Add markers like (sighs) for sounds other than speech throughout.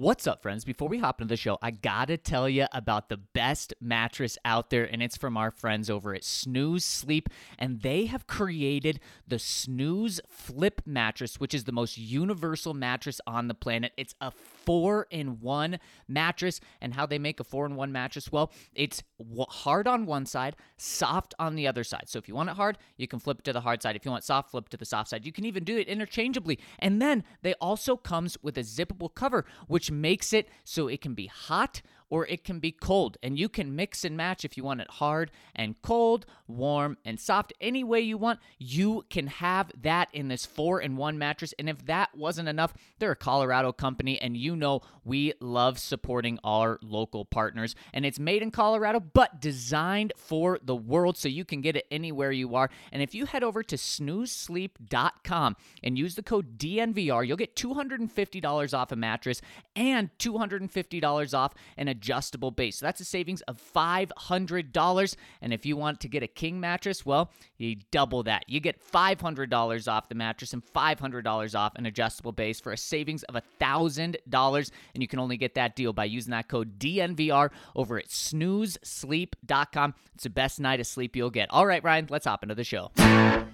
What's up, friends? Before we hop into the show, I gotta tell you about the best mattress out there, and it's from our friends over at Snooze Sleep. And they have created the Snooze Flip mattress, which is the most universal mattress on the planet. It's a four in one mattress. And how they make a four in one mattress? Well, it's hard on one side, soft on the other side. So if you want it hard, you can flip it to the hard side. If you want soft, flip to the soft side. You can even do it interchangeably. And then they also comes with a zippable cover, which makes it so it can be hot or it can be cold. And you can mix and match if you want it hard and cold, warm and soft, any way you want. You can have that in this four in one mattress. And if that wasn't enough, they're a Colorado company, and you know we love supporting our local partners. And it's made in Colorado, but designed for the world so you can get it anywhere you are. And if you head over to snoozesleep.com and use the code DNVR, you'll get $250 off a mattress and $250 off an adjustable base. So that's a savings of $500. And if you want to get a king mattress, well, you double that. You get $500 off the mattress and $500 off an adjustable base for a savings of $1,000. And you can only get that deal by using that code DNVR over at snoozesleep.com. It's the best night of sleep you'll get. All right, Ryan, let's hop into the show. Number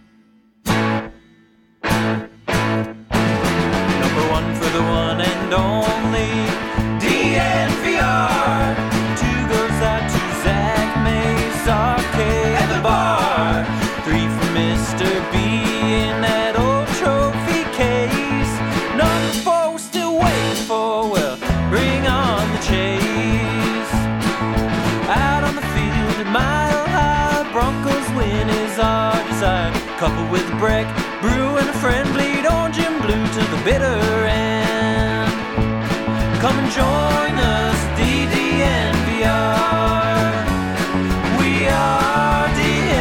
one for the one and only brew and a friend bleed orange and blue to the bitter end. Come and join us, DDNVR. We are DNVR.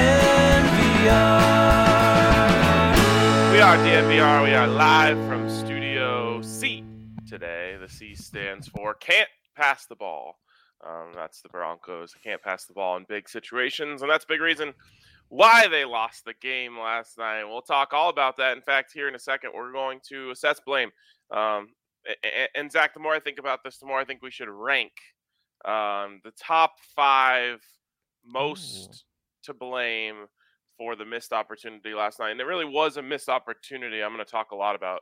We are DNVR. We are live from Studio C today. The C stands for Can't Pass the Ball. Um, that's the Broncos. Can't pass the ball in big situations, and that's a big reason why they lost the game last night. We'll talk all about that. In fact, here in a second, we're going to assess blame. Um, and, Zach, the more I think about this, the more I think we should rank um, the top five most Ooh. to blame for the missed opportunity last night. And it really was a missed opportunity. I'm going to talk a lot about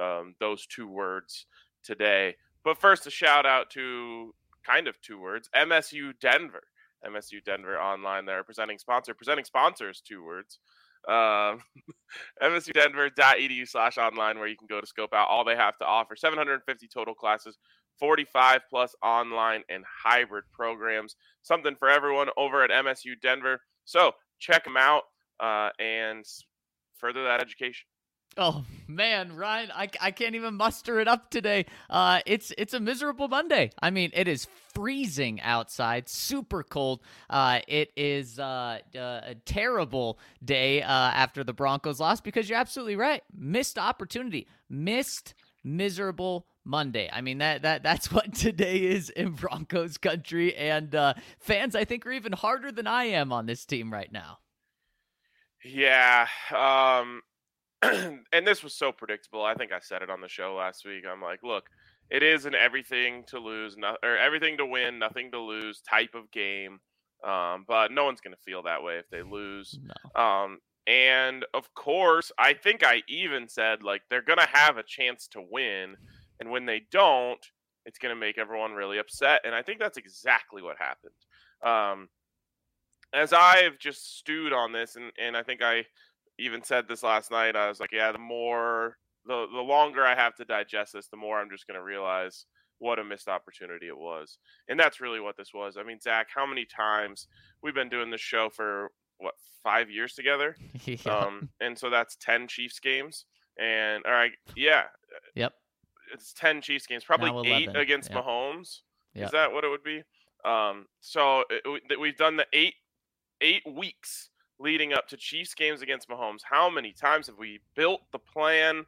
um, those two words today. But first, a shout out to kind of two words MSU Denver. MSU Denver online there, presenting sponsor, presenting sponsors, two words. Um, (laughs) MSUDenver.edu slash online, where you can go to scope out all they have to offer 750 total classes, 45 plus online and hybrid programs. Something for everyone over at MSU Denver. So check them out uh, and further that education. Oh man, Ryan, I, I can't even muster it up today. Uh, it's it's a miserable Monday. I mean, it is freezing outside, super cold. Uh, it is uh, a terrible day uh, after the Broncos lost because you're absolutely right. Missed opportunity, missed miserable Monday. I mean that that that's (laughs) what today is in Broncos country, and uh, fans I think are even harder than I am on this team right now. Yeah, um, (clears throat) and this was so predictable. I think I said it on the show last week. I'm like, look, it is an everything to lose, no, or everything to win, nothing to lose type of game. Um, but no one's going to feel that way if they lose. No. Um, and of course, I think I even said like they're going to have a chance to win, and when they don't, it's going to make everyone really upset. And I think that's exactly what happened. Um, as I've just stewed on this, and, and I think I even said this last night. I was like, yeah, the more the the longer I have to digest this, the more I'm just going to realize what a missed opportunity it was. And that's really what this was. I mean, Zach, how many times we've been doing this show for what five years together? (laughs) yeah. Um, and so that's ten Chiefs games. And all right, yeah, yep, it's ten Chiefs games, probably eight against yep. Mahomes. Yep. Is that what it would be? Um, so it, we've done the eight eight weeks leading up to Chiefs games against Mahomes. How many times have we built the plan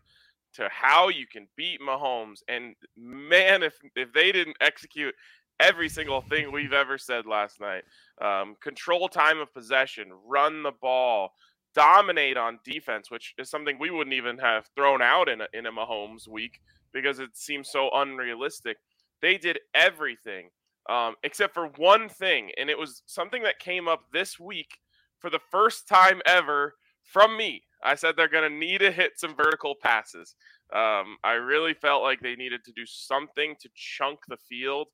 to how you can beat Mahomes? And man, if if they didn't execute every single thing we've ever said last night, um, control time of possession, run the ball, dominate on defense, which is something we wouldn't even have thrown out in a, in a Mahomes week because it seems so unrealistic. They did everything um, except for one thing, and it was something that came up this week for the first time ever from me. I said they're going to need to hit some vertical passes. Um, I really felt like they needed to do something to chunk the field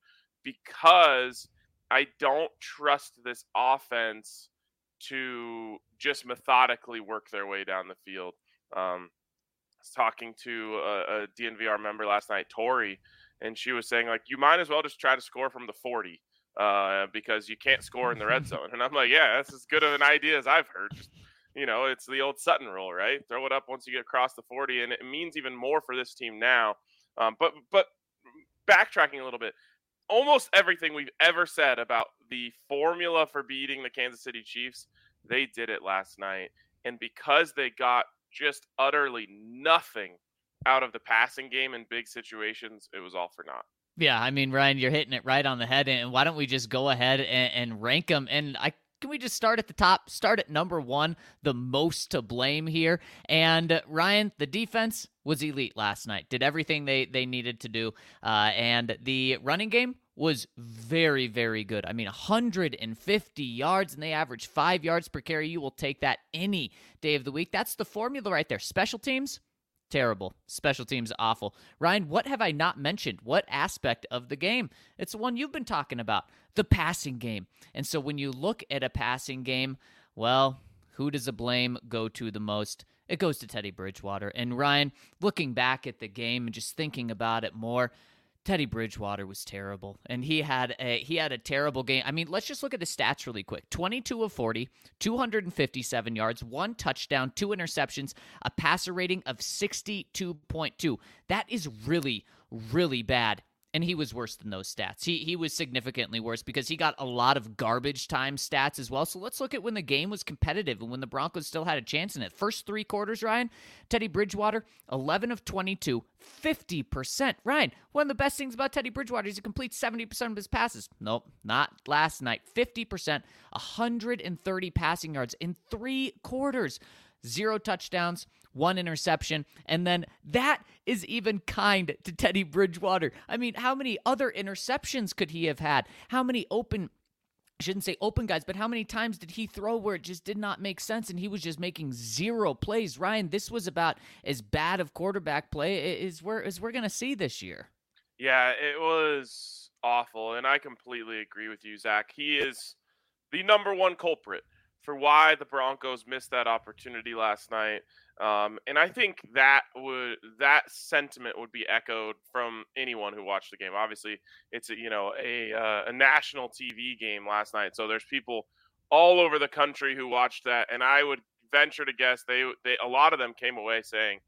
because I don't trust this offense to just methodically work their way down the field. Um, I was talking to a, a DNVR member last night, Tori, and she was saying like you might as well just try to score from the 40 uh, because you can't score in the red zone. And I'm like, yeah, that's as good of an idea as I've heard. Just, you know, it's the old Sutton rule, right? Throw it up once you get across the 40, and it means even more for this team now. Um, but but backtracking a little bit, almost everything we've ever said about the formula for beating the Kansas City Chiefs, they did it last night. And because they got just utterly nothing out of the passing game in big situations, it was all for naught. Yeah, I mean, Ryan, you're hitting it right on the head. And why don't we just go ahead and, and rank them? And I can we just start at the top? Start at number one, the most to blame here. And uh, Ryan, the defense was elite last night. Did everything they they needed to do. Uh, and the running game was very very good. I mean, 150 yards, and they averaged five yards per carry. You will take that any day of the week. That's the formula right there. Special teams terrible. Special teams awful. Ryan, what have I not mentioned? What aspect of the game? It's the one you've been talking about, the passing game. And so when you look at a passing game, well, who does the blame go to the most? It goes to Teddy Bridgewater. And Ryan, looking back at the game and just thinking about it more, Teddy Bridgewater was terrible, and he had a he had a terrible game. I mean, let's just look at the stats really quick: twenty-two of 40, 257 yards, one touchdown, two interceptions, a passer rating of sixty-two point two. That is really, really bad and he was worse than those stats. He he was significantly worse because he got a lot of garbage time stats as well. So let's look at when the game was competitive and when the Broncos still had a chance in it. First three quarters, Ryan, Teddy Bridgewater, 11 of 22, 50%. Ryan, one of the best things about Teddy Bridgewater is he completes 70% of his passes. Nope, not last night. 50%, 130 passing yards in three quarters. Zero touchdowns, one interception. And then that is even kind to Teddy Bridgewater. I mean, how many other interceptions could he have had? How many open I shouldn't say open guys, but how many times did he throw where it just did not make sense and he was just making zero plays? Ryan, this was about as bad of quarterback play as we're as we're gonna see this year. Yeah, it was awful, and I completely agree with you, Zach. He is the number one culprit for why the Broncos missed that opportunity last night. Um, and I think that would that sentiment would be echoed from anyone who watched the game. Obviously, it's a, you know a uh, a national TV game last night, so there's people all over the country who watched that, and I would venture to guess they they a lot of them came away saying,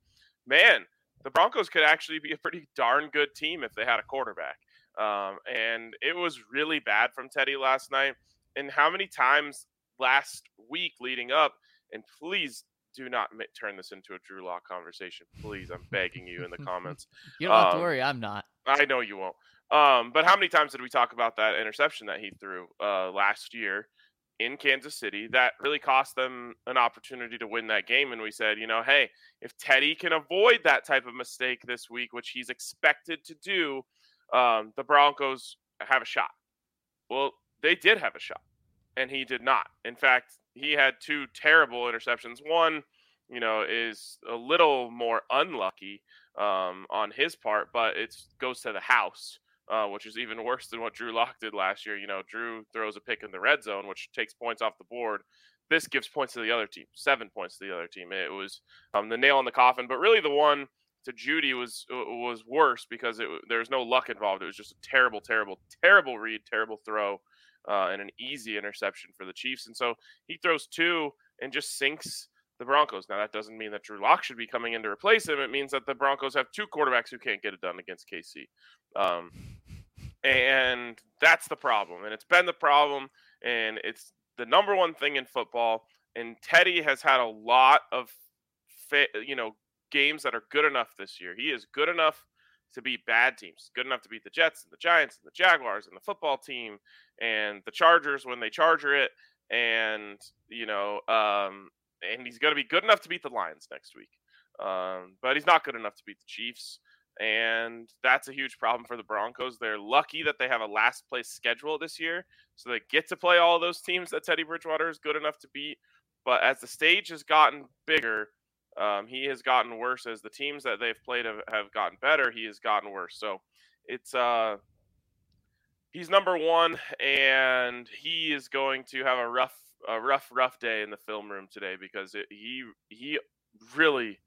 "Man, the Broncos could actually be a pretty darn good team if they had a quarterback." Um, and it was really bad from Teddy last night. And how many times last week leading up, and please do not turn this into a Drew Lock conversation. Please, I'm begging you in the (laughs) comments. you don't um, have to um, worry, I'm not. I know you won't. Um, but how many times did we talk about that interception that he threw uh, last year in Kansas City that really cost them an opportunity to win that game? And we said, you know, hey, if Teddy can avoid that type of mistake this week, which he's expected to do, um, the Broncos have a shot. Well, they did have a shot and he did not. In fact, he had two terrible interceptions. One, you know, is a little more unlucky um, on his part, but it goes to the house, uh, which is even worse than what Drew Lock did last year. You know, Drew throws a pick in the red zone, which takes points off the board. This gives points to the other team, seven points to the other team. It was um, the nail in the coffin, but really the one to Judy was uh, was worse because it, there was no luck involved. It was just a terrible, terrible, terrible read, terrible throw uh, and an easy interception for the Chiefs. And so he throws two and just sinks the Broncos. Now, that doesn't mean that Drew Lock should be coming in to replace him. It means that the Broncos have two quarterbacks who can't get it done against KC. Um, and that's the problem. And it's been the problem. And it's the number one thing in football. And Teddy has had a lot of, you know, games that are good enough this year. He is good enough to beat bad teams. Good enough to beat the Jets and the Giants and the Jaguars and the football team and the Chargers when they charger it. And, you know, um, and he's going to be good enough to beat the Lions next week. Um, but he's not good enough to beat the Chiefs. and that's a huge problem for the Broncos. They're lucky that they have a last place schedule this year, so they get to play all those teams that Teddy Bridgewater is good enough to beat. But as the stage has gotten bigger, um, he has gotten worse. As the teams that they've played have, have gotten better, he has gotten worse. So it's uh, he's number one, and he is going to have a rough, a rough, rough day in the film room today because it, he he really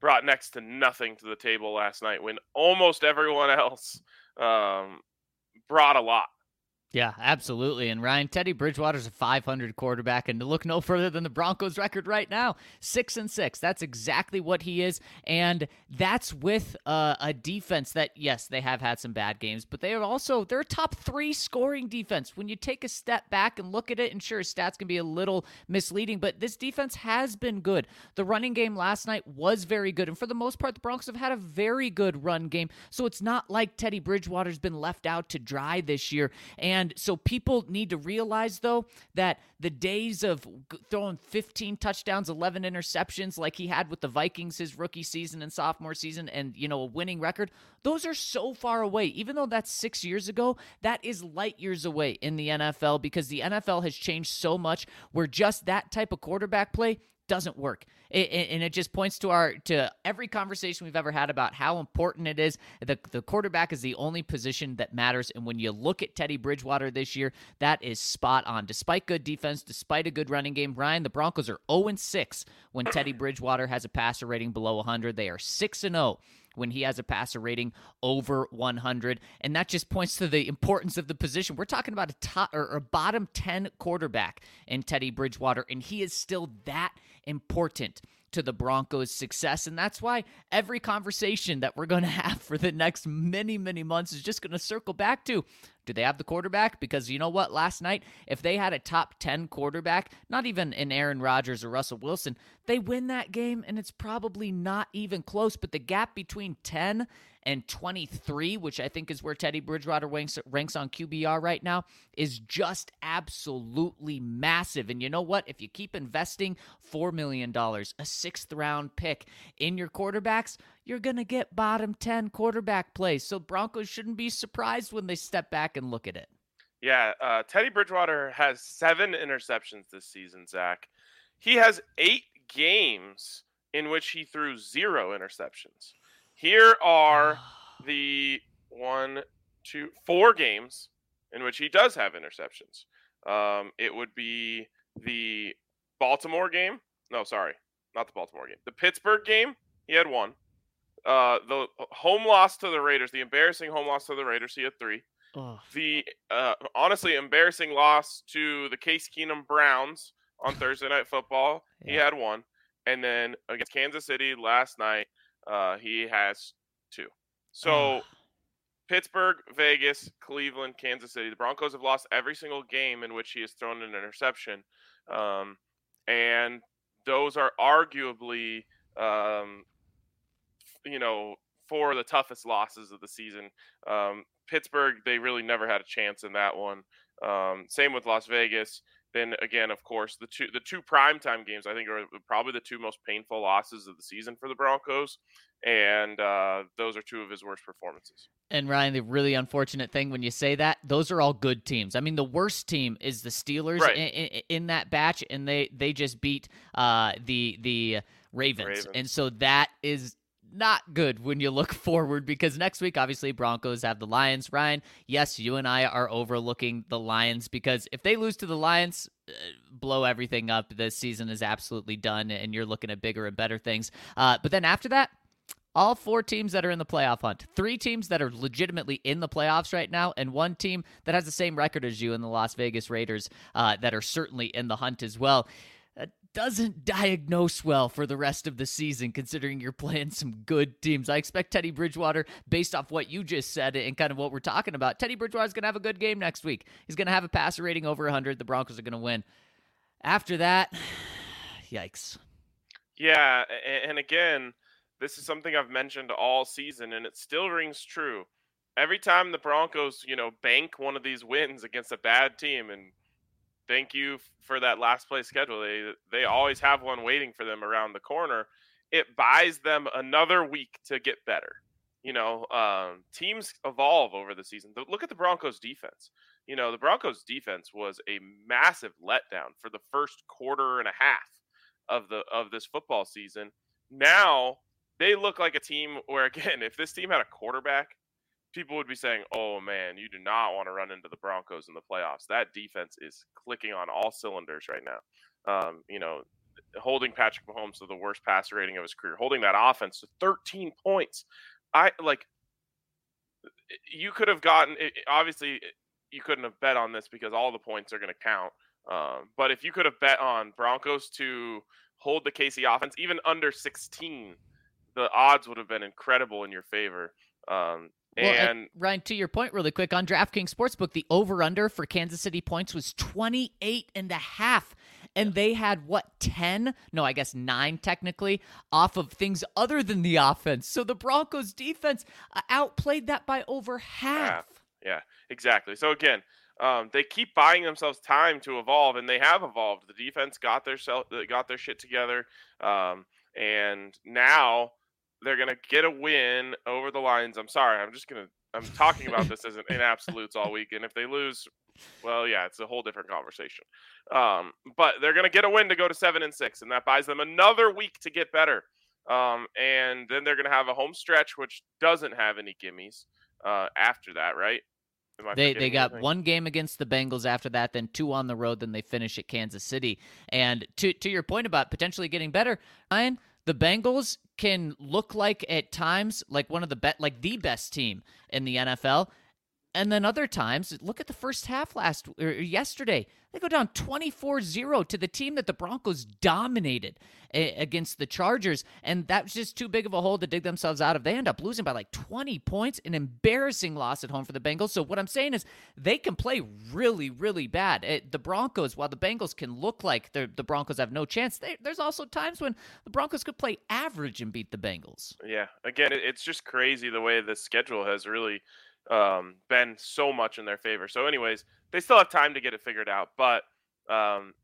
brought next to nothing to the table last night when almost everyone (laughs) else um, brought a lot. Yeah, absolutely. And Ryan Teddy Bridgewater's a 500 quarterback, and to look no further than the Broncos' record right now, six and six. That's exactly what he is, and that's with uh, a defense that yes, they have had some bad games, but they are also they're a top three scoring defense. When you take a step back and look at it, and sure, stats can be a little misleading, but this defense has been good. The running game last night was very good, and for the most part, the Broncos have had a very good run game. So it's not like Teddy Bridgewater's been left out to dry this year, and and so people need to realize, though, that the days of throwing 15 touchdowns, 11 interceptions, like he had with the Vikings his rookie season and sophomore season, and, you know, a winning record, those are so far away. Even though that's six years ago, that is light years away in the NFL because the NFL has changed so much where just that type of quarterback play doesn't work. It, it, and it just points to our to every conversation we've ever had about how important it is. The the quarterback is the only position that matters. And when you look at Teddy Bridgewater this year, that is spot on. Despite good defense, despite a good running game, Ryan, the Broncos are 0 6 when Teddy (clears throat) Bridgewater has a passer rating below 100. They are 6 0 when he has a passer rating over 100. And that just points to the importance of the position. We're talking about a top or, or bottom 10 quarterback in Teddy Bridgewater, and he is still that important to the Broncos' success. And that's why every conversation that we're going (laughs) to have for the next many, many months is just going to circle back to do they have the quarterback? Because you know what? Last night, if they had a top 10 quarterback, not even an Aaron Rodgers or Russell Wilson, they win that game and it's probably not even close. But the gap between 10 and 23, which I think is where Teddy Bridgewater ranks, on QBR right now, is just absolutely massive. And you know what? If you keep investing $4 million, a sixth round pick in your quarterbacks, you're going to get bottom 10 quarterback play. So Broncos shouldn't be surprised when they step back and look at it. Yeah, uh, Teddy Bridgewater has seven interceptions this season, Zach. He has eight games in which he threw zero interceptions. Here are (sighs) the one, two, four games in which he does have interceptions. Um, it would be the Baltimore game. No, sorry, not the Baltimore game. The Pittsburgh game. He had one. Uh, the home loss to the Raiders, the embarrassing home loss to the Raiders, he had three. Oh. The uh, honestly embarrassing loss to the Case Keenum Browns on (laughs) Thursday Night Football, yeah. he had one, and then against Kansas City last night, uh, he has two. So. Pittsburgh, Vegas, Cleveland, Kansas City. The Broncos have lost every single game in which he has thrown an interception. Um, and those are arguably um, you know, four of the toughest losses of the season. Um, Pittsburgh, they really never had a chance in that one. Um, same with Las Vegas. Then again, of course, the two the two primetime games I think are probably the two most painful losses of the season for the Broncos, and uh, those are two of his worst performances. And Ryan, the really unfortunate thing when you say that, those are all good teams. I mean, the worst team is the Steelers right. in, in, in, that batch, and they they just beat uh, the the Ravens. Ravens, and so that is not good when you look (laughs) forward because next week, obviously, Broncos have the Lions. Ryan, yes, you and I are overlooking the Lions because if they lose to the Lions, uh, blow everything up. This season is absolutely done, and you're looking at bigger and better things. Uh, but then after that, all four teams that are in the playoff hunt, three teams that are legitimately in the playoffs right now, and one team that has the same record as you in the Las Vegas Raiders uh, that are certainly in the hunt as well doesn't diagnose well for the rest of the season, considering you're playing some good teams. I expect Teddy Bridgewater, based off what you just said and kind of what we're talking about, Teddy Bridgewater's going to have a good game next week. He's going to have a passer rating over 100. The Broncos are going to win. After that, (sighs) yikes. Yeah, and again, this is something I've mentioned all season, and it still rings true. Every time the Broncos, you know, bank one of these wins against a bad team and thank you for that last place schedule. They they always have one waiting for them around the corner. It buys them another week to get better. you know, um, teams evolve over the season. Look at the Broncos defense. You know, the Broncos defense was a massive letdown for the first quarter and a half of the of this football season. Now they look like a team where (laughs) again, if this team had a quarterback, people would be saying, "Oh man, you do not want to run into the Broncos in the playoffs." That defense is clicking on all cylinders right now. Um, you know, holding Patrick Mahomes to the worst passer rating of his career, holding that offense to 13 points. I like you could have gotten obviously you couldn't have bet on this because all the points are going to count. Um, but if you could have bet on Broncos to hold the KC offense even under 16, the odds would have been incredible in your favor. Um, well, and Ryan, to your point, really quick on DraftKings Sportsbook, the over under for Kansas City points was 28 and a half. And they had what 10 no i guess 9 technically off of things other than the offense. So the broncos defense uh, outplayed that by over half, half. yeah exactly. So again um, they keep buying themselves time to evolve and they have evolved. The defense got their self, got their shit together um, and now they're gonna get a win over the lions i'm sorry i'm just gonna i'm talking about this as an, in absolutes all week and if they lose well, yeah, it's a whole different conversation. Um, but they're going to get a win to go to seven and six, and that buys them another week to get better. Um, and then they're going to have a home stretch which doesn't have any gimmies uh, after that, right? They they got anything? one game against the Bengals after that, then two on the road, then they finish at Kansas City. And to to your point about potentially getting better, Ryan, the Bengals can look like at times like one of the bet like the best team in the NFL and then other times, look at the first half last or yesterday. They go down 24-0 to the team that the Broncos dominated a- against the Chargers, and that was just too big of a hole to dig themselves out of. They end up losing by like 20 points, an embarrassing loss at home for the Bengals. So what I'm saying is they can play really, really bad. It, the Broncos, while the Bengals can look like the Broncos have no chance, they, there's also times when the Broncos could play average and beat the Bengals. Yeah, again, it's just crazy the way the schedule has really – um, been so much in their favor. So, anyways, they still have time to get it figured out, but um,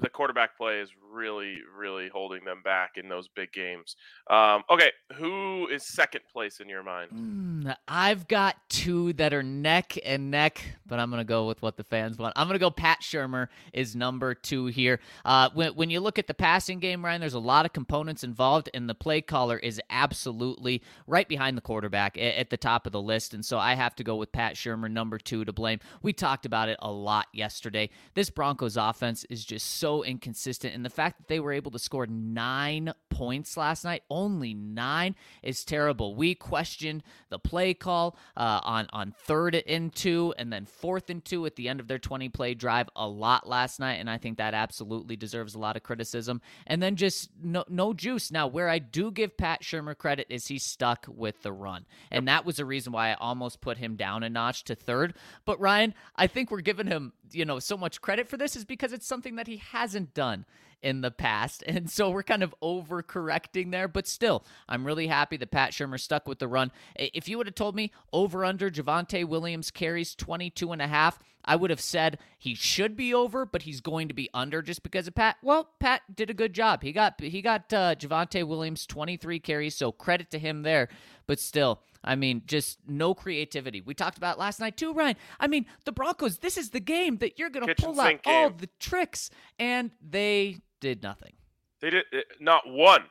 the, quarterback play is really, really holding them back in those big games. Um, okay, who is second place in your mind? Mm, I've got two that are neck and neck, but I'm going to go with what the fans want. I'm going to go Pat Shurmur is number two here. Uh, when, when you look at the passing game, Ryan, there's a lot of components involved, and the play caller is absolutely right behind the quarterback at, at the top of the list. And so I have to go with Pat Shurmur, number two, to blame. We talked about it a lot yesterday. This Broncos offense is just so inconsistent. And the fact that they were able to score nine points last night, only nine, is terrible. We questioned the play call uh, on, on third and two and then fourth and two at the end of their 20 play drive a lot last night. And I think that absolutely deserves a lot of criticism. And then just no, no juice. Now, where I do give Pat Shurmur credit is he stuck with the run. And that was a reason why I almost put him down a notch to third. But Ryan, I think we're giving him, you know, so much credit for this is because it's something that he hasn't done in the past. (laughs) And so we're kind of overcorrecting there, but still, I'm really happy that Pat Shurmur stuck with the run. If you would have told me over under Javonte Williams carries 22 and a half, I would have said he should be over, but he's going to be under just because of Pat. Well, Pat did a good job. He got he got uh, Javonte Williams 23 carries, so credit to him there. But still, I mean, just no creativity. We talked about last night too, Ryan. I mean, the Broncos. This is the game that you're going to pull out all the tricks, and they did nothing. They did eh, not one,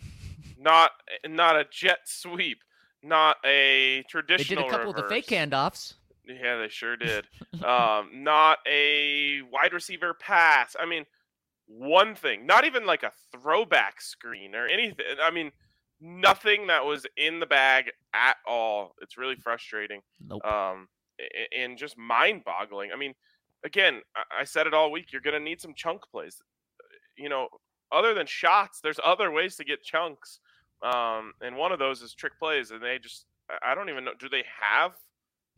(laughs) not not a jet sweep, not a traditional. They did a couple reverse. of the fake handoffs. Yeah, they sure (laughs) did. um, not a wide receiver pass. I mean, one thing, not even like a throwback screen or anything. I mean, nothing that was in the bag at all. It's really frustrating. Nope. Um, and just mind boggling. I mean, again, I said it all week. You're going to need some chunk plays you know, other than shots, there's other ways to get chunks. Um, and one of those is trick plays. And they just, I don't even know, do they have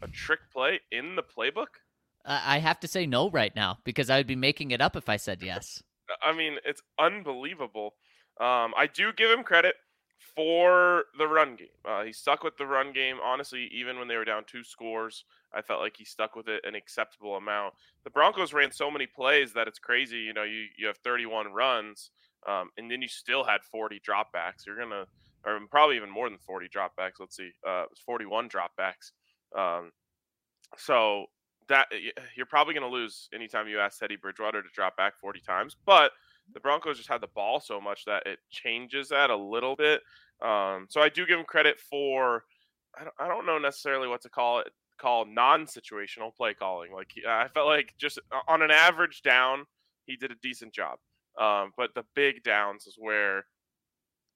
a trick play in the playbook? I have to say no right now because I would be making it up if I said yes. (laughs) I mean, it's unbelievable. Um, I do give him credit for the run game. Uh, he stuck with the run game. Honestly, even when they were down two scores, I felt like he stuck with it an acceptable amount. The Broncos ran so many plays that it's crazy. You know, you, you have 31 runs, um, and then you still had 40 dropbacks. You're gonna or probably even more than 40 dropbacks. Let's see, uh, it was 41 dropbacks. Um, so that you're probably going to lose anytime you ask Teddy Bridgewater to drop back 40 times. But the Broncos just had the ball so much that it changes that a little bit. Um, so I do give him credit for I don't, I don't know necessarily what to call it call non-situational play calling. Like I felt like just on an average down, he did a decent job. Um, but the big downs is where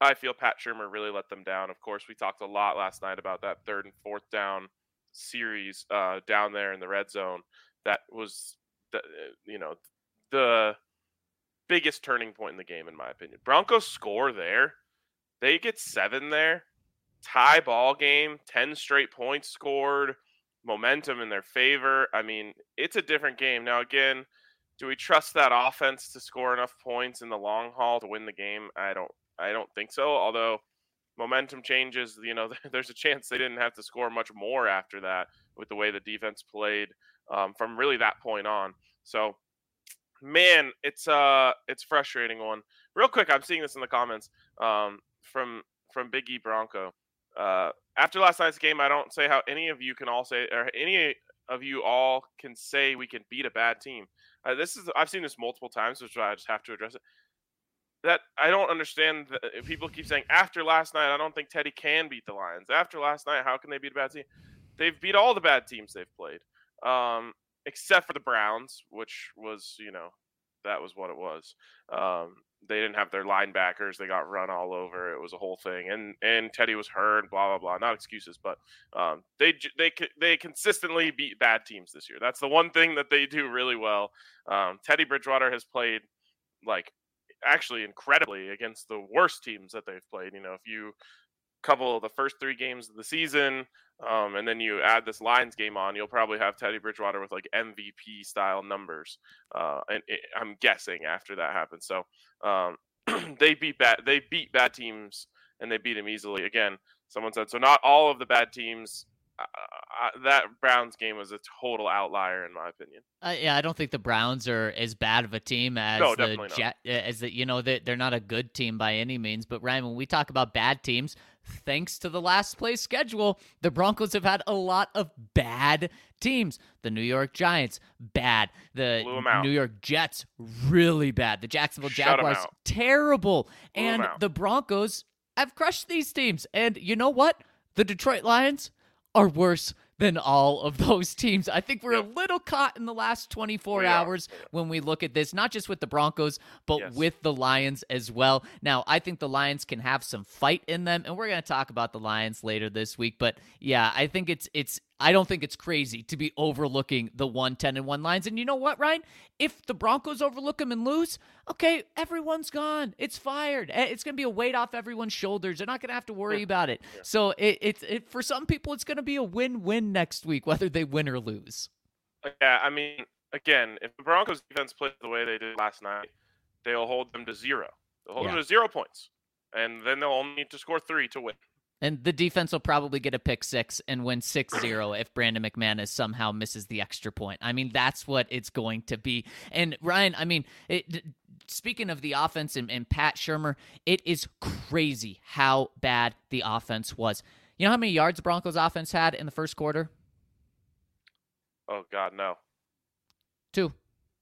I feel Pat Shurmur really let them down. Of course, we talked a lot last night about that third and fourth down series uh, down there in the red zone. That was, the, you know, the biggest turning point in the game, in my opinion. Broncos score there. They get seven there. Tie ball game, 10 straight points scored, momentum in their favor. I mean, it's a different game. Now, again, do we trust that offense to score enough points in the long haul to win the game? I don't I don't think so. Although momentum changes, you know, (laughs) there's a chance they didn't have to score much more after that with the way the defense played um, from really that point on. So, man, it's uh, it's frustrating one. Real quick, I'm seeing this in the comments um, from from Biggie Bronco. Uh, after last night's game, I don't say how any of you can all say, or any of you all can say we can beat a bad team. Uh, this is I've seen this multiple times, which I just have to address it that I don't understand. That uh, people keep saying after last night, I don't think Teddy can beat the Lions. After last night, how can they beat a bad team? They've beat all the bad teams they've played, um, except for the Browns, which was you know that was what it was. Um, they didn't have their linebackers; they got run all over. It was a whole thing, and and Teddy was hurt. Blah blah blah. Not excuses, but um, they they they consistently beat bad teams this year. That's the one thing that they do really well. Um, Teddy Bridgewater has played like actually incredibly against the worst teams that they've played. You know, if you couple the first three games of the season, um, and then you add this Lions game on, you'll probably have Teddy Bridgewater with like MVP style numbers. Uh, and it, I'm guessing after that happens. So um, (clears throat) they beat bad they beat bad teams and they beat them easily. Again, someone said so. Not all of the bad teams uh, that Browns game was a total outlier in my opinion. Uh, yeah, I don't think the Browns are as bad of a team as no, the Jet, uh, as the you know they, they're not a good team by any means. But Ryan, when we talk about bad teams, thanks to the last place schedule, the Broncos have had a lot of bad teams. The New York Giants, bad. The New York Jets, really bad. The Jacksonville Jaguars, terrible. Blew and the Broncos have crushed these teams. And you know what? The Detroit Lions are worse than all of those teams. I think we're a little caught in the last 24 we hours when we look at this, not just with the Broncos, but yes. with the Lions as well. Now, I think the Lions can have some fight in them, and we're going to talk about the Lions later this week. But yeah, I think it's it's I don't think it's crazy to be overlooking the 110 and 1 Lions. And you know what, Ryan? If the Broncos overlook them and lose, okay, everyone's gone. It's fired. Eh, it's going to be a weight off everyone's shoulders. They're not going to have to worry about it. Yeah. So it, it, it, for some people, it's going to be a win win next week, whether they win or lose. Yeah, I mean, again, if the Broncos defense plays the way they did last night, they'll hold them to zero. They'll hold yeah. them to zero points. And then they'll only need to score three to win. And the defense will probably get a pick six and win 6 0 if Brandon McManus somehow misses the extra point. I mean, that's what it's going to be. And Ryan, I mean, it, speaking of the offense and, and Pat Shurmur, it is crazy how bad the offense was. You know how many yards the Broncos offense had in the first quarter? Oh, God, no. Two.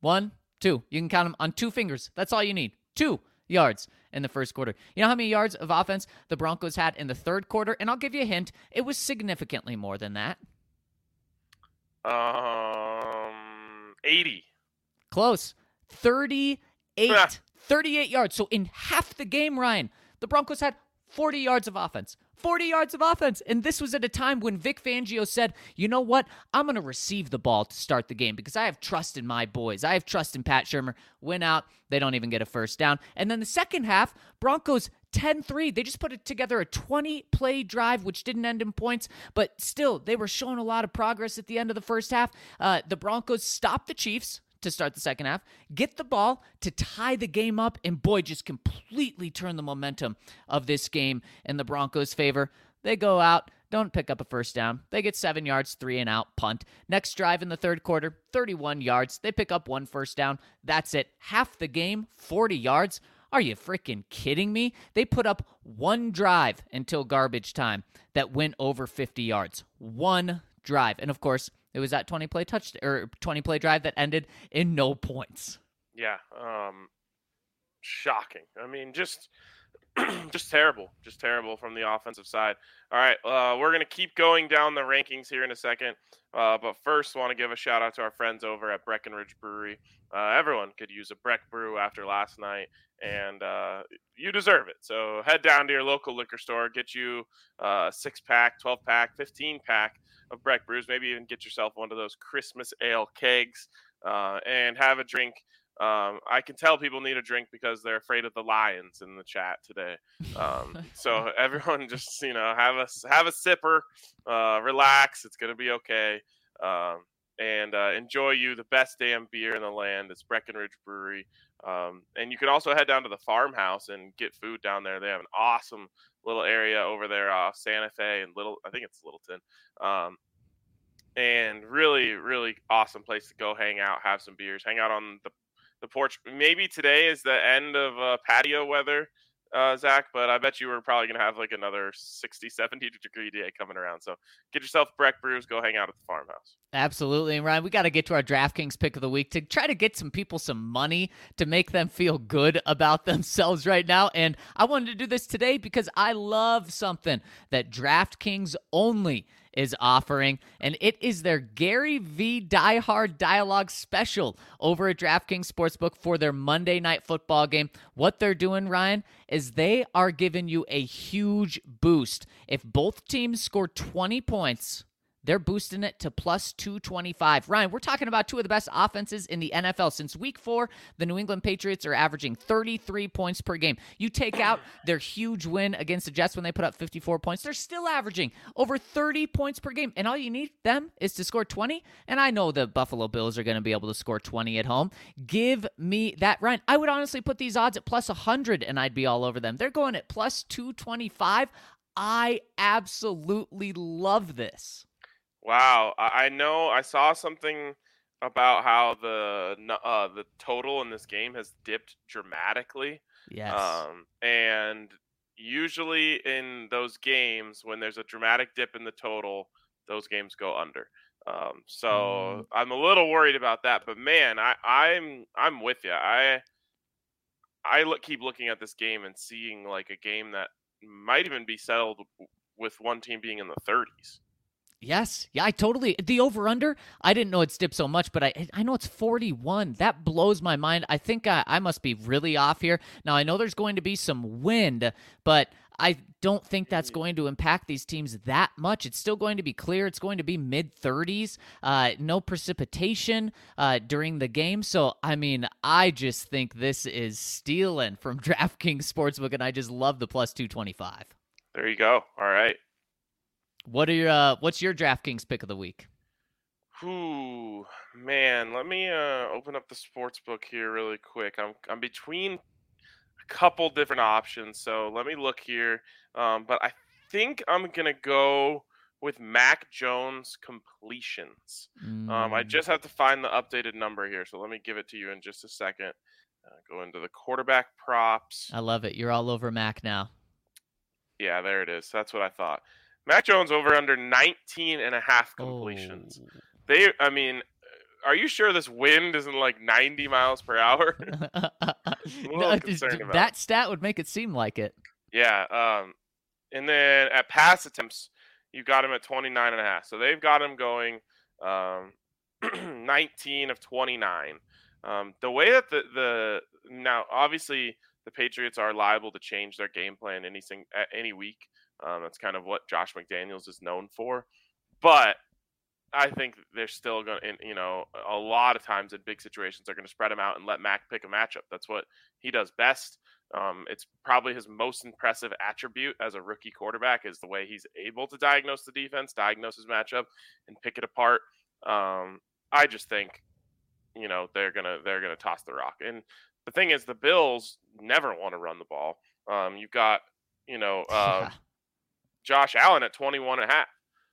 One, two. You can count them on two fingers. That's all you need. Two yards in the first quarter. You know how many yards of offense the Broncos had in the third quarter? And I'll give you a hint. It was significantly more than that. Um, 80. Close. 38. 38 yards. So in half the game, Ryan, the Broncos had 40 yards of offense. 40 yards of offense. And this was at a time when Vic Fangio said, you know what? I'm going to receive the ball to start the game because I have trust in my boys. I have trust in Pat Shurmur. Win out. They don't even get a first down. And then the second half, Broncos 10 3. They just put together a 20 play drive, which didn't end in points, but still, they were showing a lot of progress at the end of the first half. Uh, the Broncos stopped the Chiefs to start the second half, get the ball to tie the game up, and boy, just completely turn the momentum of this game in the Broncos' favor. They go out, don't pick up a first down. They get seven yards, three and out, punt. Next drive in the third quarter, 31 yards. They pick up one first down. That's it. Half the game, 40 yards. Are you freaking kidding me? They put up one drive until garbage time that went over 50 yards. One drive. And of course, it was that 20 play touch or 20 play drive that ended in no points. Yeah, um shocking. I mean, just (clears throat) just terrible, just terrible from the offensive side. All right, uh, we're gonna keep going down the rankings here in a second, uh, but first, want to give a shout out to our friends over at Breckenridge Brewery. Uh, everyone could use a Breck brew after last night, and uh, you deserve it. So head down to your local liquor store, get you a six pack, twelve pack, fifteen pack of Breck brews. Maybe even get yourself one of those Christmas ale kegs uh, and have a drink um, I can tell people need a drink because they're afraid of the lions in the chat today. Um, (laughs) so (laughs) everyone just you know have a have a sipper, uh, relax. It's gonna be okay, um, and uh, enjoy you the best damn beer in the land. It's Breckenridge Brewery, um, and you can also head down to the farmhouse and get food down there. They have an awesome little area over there off Santa Fe and Little. I think it's Littleton um, and really really awesome place to go hang out have some beers hang out on the the porch. Maybe today is the end of uh, patio weather, uh, Zach, but I bet you we're probably going to have like another 60, 70 degree day coming around. So get yourself Breck Brews, go hang out at the farmhouse. Absolutely. And Ryan, we got to get to our DraftKings pick of the week to try to get some people some money to make them feel good about (laughs) themselves right now. And I wanted to do this today because I love something that DraftKings only is offering, and it is their Gary V Die Hard Dialogue special over at DraftKings Sportsbook for their Monday night football game. What they're doing, Ryan, is they are giving you a huge boost. If both teams score 20 points, they're boosting it to plus 225. Ryan, we're talking about two of the best offenses in the NFL. Since week four, the New England Patriots are averaging 33 points per game. You take out their huge win against the Jets when they put up 54 points, they're still averaging over 30 points per game. And all you need them is to score 20. And I know the Buffalo Bills are going to be able to score 20 at home. Give me that, Ryan. I would honestly put these odds at plus 100 and I'd be all over them. They're going at plus 225. I absolutely love this. Wow, I know I saw something about how the uh, the total in this game has dipped dramatically. Yes. Um, and usually in those games, when there's a dramatic dip in the total, those games go under. Um, so mm. I'm a little worried about that. But man, I, I'm I'm with you. I I look, keep looking at this game and seeing like a game that might even be settled with one team being in the 30s. Yes. Yeah, I totally. The over under, I didn't know it dipped so much, but I I know it's 41. That blows my mind. I think I, I must be really off here. Now, I know there's going to be some wind, but I don't think that's going to impact these teams that much. It's still going to be clear. It's going to be mid 30s, uh, no precipitation uh, during the game. So, I mean, I just think this is stealing from (laughs) DraftKings Sportsbook, and I just love the plus 225. There you go. All right. What are your uh, what's your DraftKings pick of the week? Ooh, man, let me uh, open up the sports book here really quick. I'm I'm between a couple different options, so let me look here. Um, but I think I'm gonna go with Mac Jones completions. Mm. Um, I mm. just have to find the updated number here, so let me give it to you in just a second. Uh, go into the quarterback props. I love it. You're all over Mac now. Yeah, there it is. That's what I thought. Mac Jones over under 19 and a half completions. Oh. They, I mean, are you sure this wind isn't like 90 miles per hour? (laughs) no, that stat would make it seem like it. Yeah. Um, and then at pass attempts, you got him at 29 and a half. So they've got him going um, (clears throat) 19 of 29. Um, the way that the, the now obviously the Patriots are liable to change their game plan any any week. Um, that's kind of what Josh McDaniels is known for. But I think they're still going to, you know, a lot of times in big situations, they're going to spread him out and let Mac pick a matchup. That's what he does best. Um, it's probably his most impressive attribute as a rookie quarterback is the way he's able to diagnose the defense, diagnose his matchup, and pick it apart. Um, I just think, you know, they're gonna they're gonna toss the rock. And the thing is, the Bills never want to run the ball. Um, you've got, you know, (laughs) uh, Josh Allen at 21 and a half.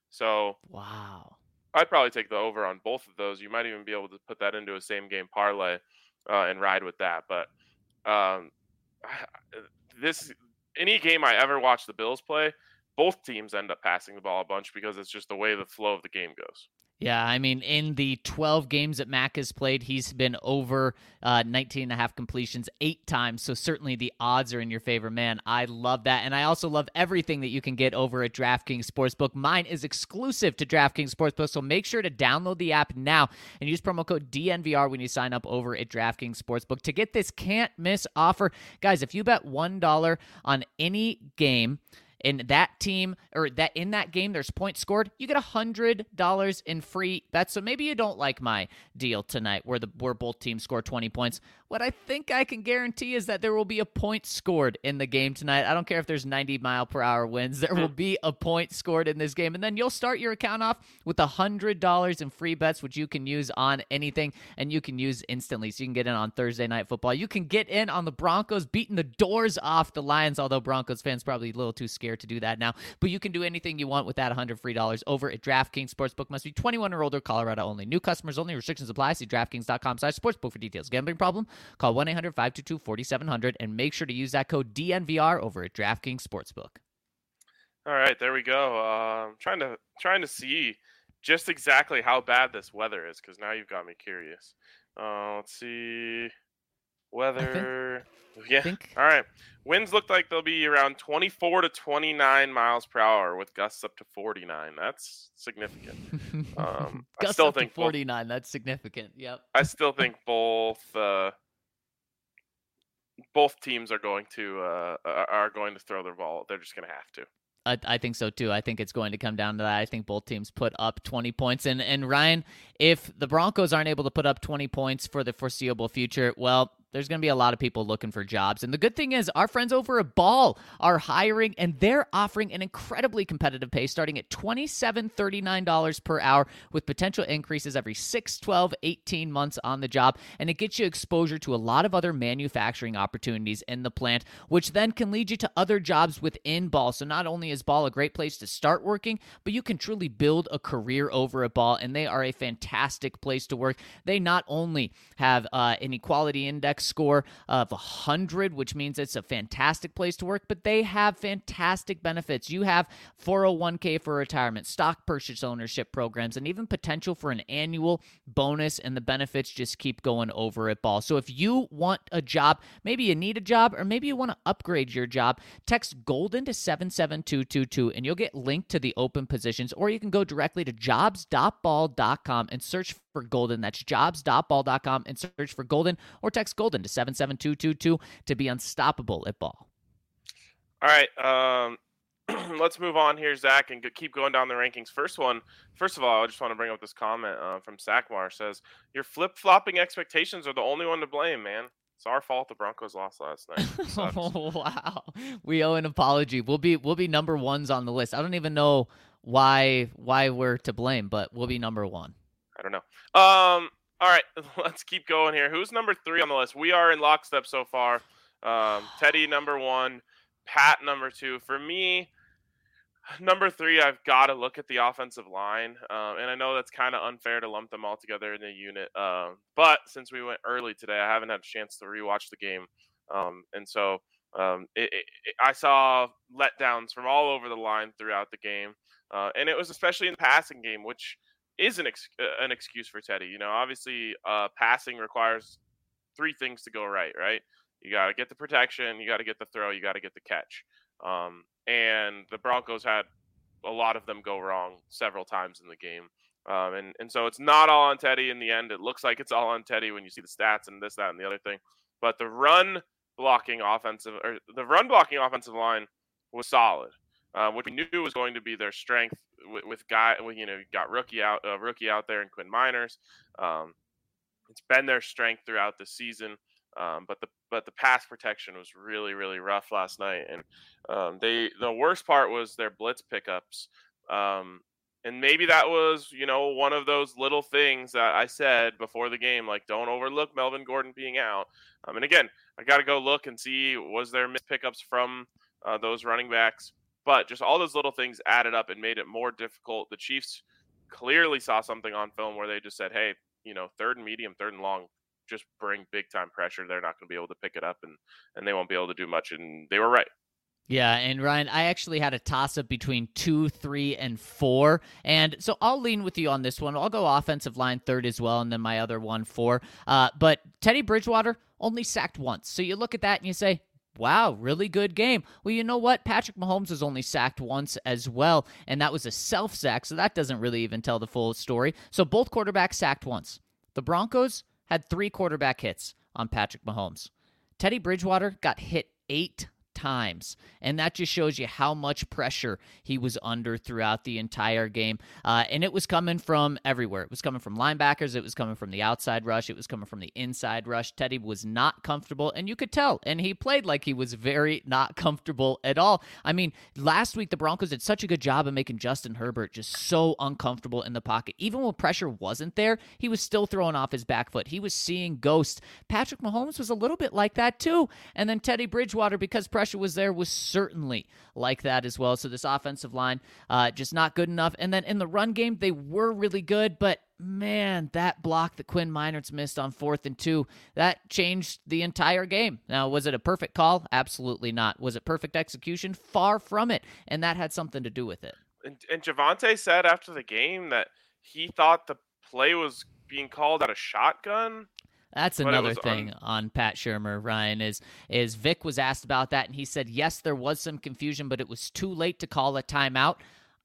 So wow, I'd probably take the over on both of those. You might even be able to put that into a same game parlay uh, and ride with that. But um, (sighs) this any game I ever watch the Bills play, both teams end up passing the ball a bunch because it's just the way the flow of the game goes. Yeah, I mean, in the 12 games that Mac has played, he's been over uh, 19 and a half completions eight times. So certainly the odds are in your favor, man. I love that. And I also love everything that you can get over at DraftKings Sportsbook. Mine is exclusive to DraftKings Sportsbook. So make sure to download the app now and use promo code DNVR when you sign up over at DraftKings Sportsbook to get this can't miss offer. Guys, if you bet $1 on any game, in that team or that in that game there's points scored, you get a hundred dollars in free bets. So maybe you don't like my deal tonight where the where both teams score 20 points. What I think I can guarantee is that there will be a point scored in the game tonight. I don't care if there's 90 mile per hour winds. There will hmm. be a point scored in this game. And then you'll start your account off with a $100 in free bets, which you can use on anything and you can use instantly. So you can get in on Thursday night football. You can get in on the Broncos beating the doors off the Lions, although Broncos fans probably a little too scared to do that now. But you can do anything you want with that 100 free dollars over at DraftKings Sportsbook. Must be 21 or older, Colorado only. New customers only. Restrictions apply. See DraftKings.com slash sportsbook for details. Gambling problem? Call 1 800 522 4700 and make sure to use that code DNVR over at DraftKings Sportsbook. All right, there we go. Uh, I'm trying to trying to see just exactly how bad this weather is because now you've got me curious. Uh, let's see. Weather. Yeah. Think... All right. Winds look like they'll be around 24 to 29 miles per hour with gusts up to 49. That's significant. (laughs) Um, gusts I still up think to 49. Both, that's significant. Yep. I still think both uh, both teams are going to uh, are going to throw their ball. They're just going to have to. I, I, think so too. I think it's going to come down to that. I think both teams put up 20 points. And and Ryan, if the Broncos aren't able to put up 20 points for the foreseeable future, well, there's going to be a lot of people looking for jobs. And the good thing is, our friends over at Ball are hiring, and they're offering an incredibly competitive pay starting at $27.39 per hour with potential increases every 6, 12, 18 months on the job. And it gets you exposure to a lot of other manufacturing opportunities in the plant, which then can lead you to other jobs within Ball. So not only is Ball a great place to start working, but you can truly build a career over at Ball, and they are a fantastic place to work. They not only have uh, an equality index score of 100, which means it's a fantastic place to work, but they have fantastic benefits. You have 401k for retirement, stock purchase ownership programs, and even potential for an annual bonus, and the benefits just keep going over at Ball. So if you want a job, maybe you need a job, or maybe you want to upgrade your job, text Golden to 77222 and you'll get linked to the open positions, or you can go directly to jobs.ball.com and search for Golden. That's jobs.ball.com and search for Golden or text Golden to 77222 to be unstoppable at ball. All right. Um, (clears throat) let's move on here, Zach, and keep going down the rankings. First one, first of all, I just want to bring up this comment uh, from Sackmar. Says your flip flopping expectations are the only one to blame, man. It's our fault the Broncos lost last night. (laughs) oh, (laughs) wow, we owe an apology. We'll be we'll be number ones on the list. I don't even know why why we're to blame, but we'll be number one. I don't know. Um, all right, (laughs) let's keep going here. Who's number three on the list? We are in lockstep so far. Um, Teddy number one, Pat number two. For me, number three, I've got to look at the offensive line, um, and I know that's kind of unfair to lump them all together in a unit. Um, but since we went early today, I haven't had a chance to rewatch the game, um, and so um, it, it, it, I saw letdowns from all over the line throughout the game, uh, and it was especially in the passing game, which is an ex- uh, an excuse for Teddy. You know, obviously, uh, passing requires three things to go right. Right? You got to get the protection, you got to get the throw, you got to get the catch. Um, and the Broncos had a lot of them go wrong several times in the game. Um, and and so it's not all on Teddy in the end. It looks like it's all on Teddy when you see the stats and this, that, and the other thing. But the run blocking offensive or the run blocking offensive line was solid uh, which we knew was going to be their strength with, with guy. You know, got rookie out, uh, rookie out there in Quinn Meinerz. Um, it's been their strength throughout the season. Um, but the but the pass protection was really really rough last night, and um, they the worst part was their blitz pickups. Um, and maybe that was you know one of those little things that I said before the game, like don't overlook Melvin Gordon being out. Um, and again, I got to go look and see was there missed pickups from uh, those running backs. But just all those little things added up and made it more difficult. The Chiefs clearly saw something on film where they just said, "Hey, you know, third and medium, third and long, just bring big time pressure, they're not going to be able to pick it up and and they won't be able to do much. And they were right. Yeah, and Ryan, I actually had a toss up between two, three, and four. And so I'll lean with you on this one. I'll go offensive line third as well, and then my other one four. Uh, but Teddy Bridgewater only sacked once. So you look at that and you say, Wow, really good game. Well, you know what? Patrick Mahomes was only sacked once as well, and that was a self sack, so that doesn't really even tell the full story. So both quarterbacks sacked once. The Broncos had three quarterback hits on Patrick Mahomes. Teddy Bridgewater got hit eight times. And that just shows you how much pressure he was under throughout the entire game. Uh, and it was coming from everywhere. It was coming from linebackers, it was coming from the outside rush, it was coming from the inside rush. Teddy was not comfortable, and you could tell. And he played like he was very not comfortable at all. I mean, last week the Broncos did such a good job of making Justin Herbert just so uncomfortable in the pocket. Even when pressure wasn't there, he was still throwing off his back foot. He was seeing ghosts. Patrick Mahomes was a little bit like that too. And then Teddy Bridgewater, because pressure was there was certainly like that as well. So this offensive line uh, just not good enough. And then in the run game, they were really good, but man, that block that Quinn Meinerz missed on fourth and two, that changed the entire game. Now, was it a perfect call? Absolutely not. Was it perfect execution? Far from it. And that had something to do with it. And, and Javonte said after the game that he thought the play was being called out of shotgun. That's another thing un- on Pat Shurmur, Ryan, is is Vic was asked about that and he said yes, there was some confusion, but it was too late to call a timeout.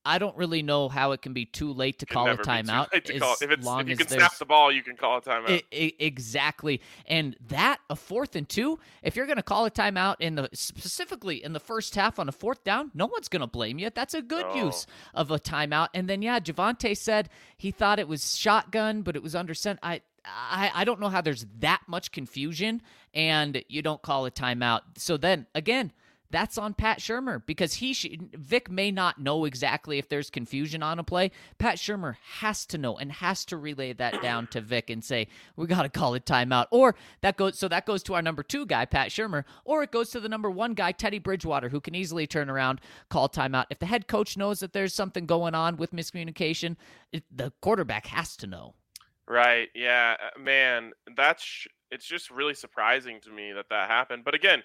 I don't really know how it can be too late to call a timeout. To call If, it's, if you can snap the ball, you can call a timeout. It, it, exactly. And that, a fourth and two, if you're going to call a timeout in the specifically in the first half on a fourth down, no one's going to blame you. That's a good no. use of a timeout. And then, yeah, Javonte said he thought it was shotgun, but it was under center. I, I, I don't know how there's that much confusion and you don't call a timeout. So then again, that's on Pat Shurmur because he sh- Vic may not know exactly if there's confusion on a play. Pat Shurmur has to know and has to relay that down to Vic and say we got to call it timeout. Or that goes so that goes to our number two guy Pat Shurmur, or it goes to the number one guy Teddy Bridgewater who can easily turn around, call timeout. If the head coach knows that there's something going on with miscommunication, it, the quarterback has to know. Right. Yeah, uh, man, that's it's just really surprising to me that that happened. But again,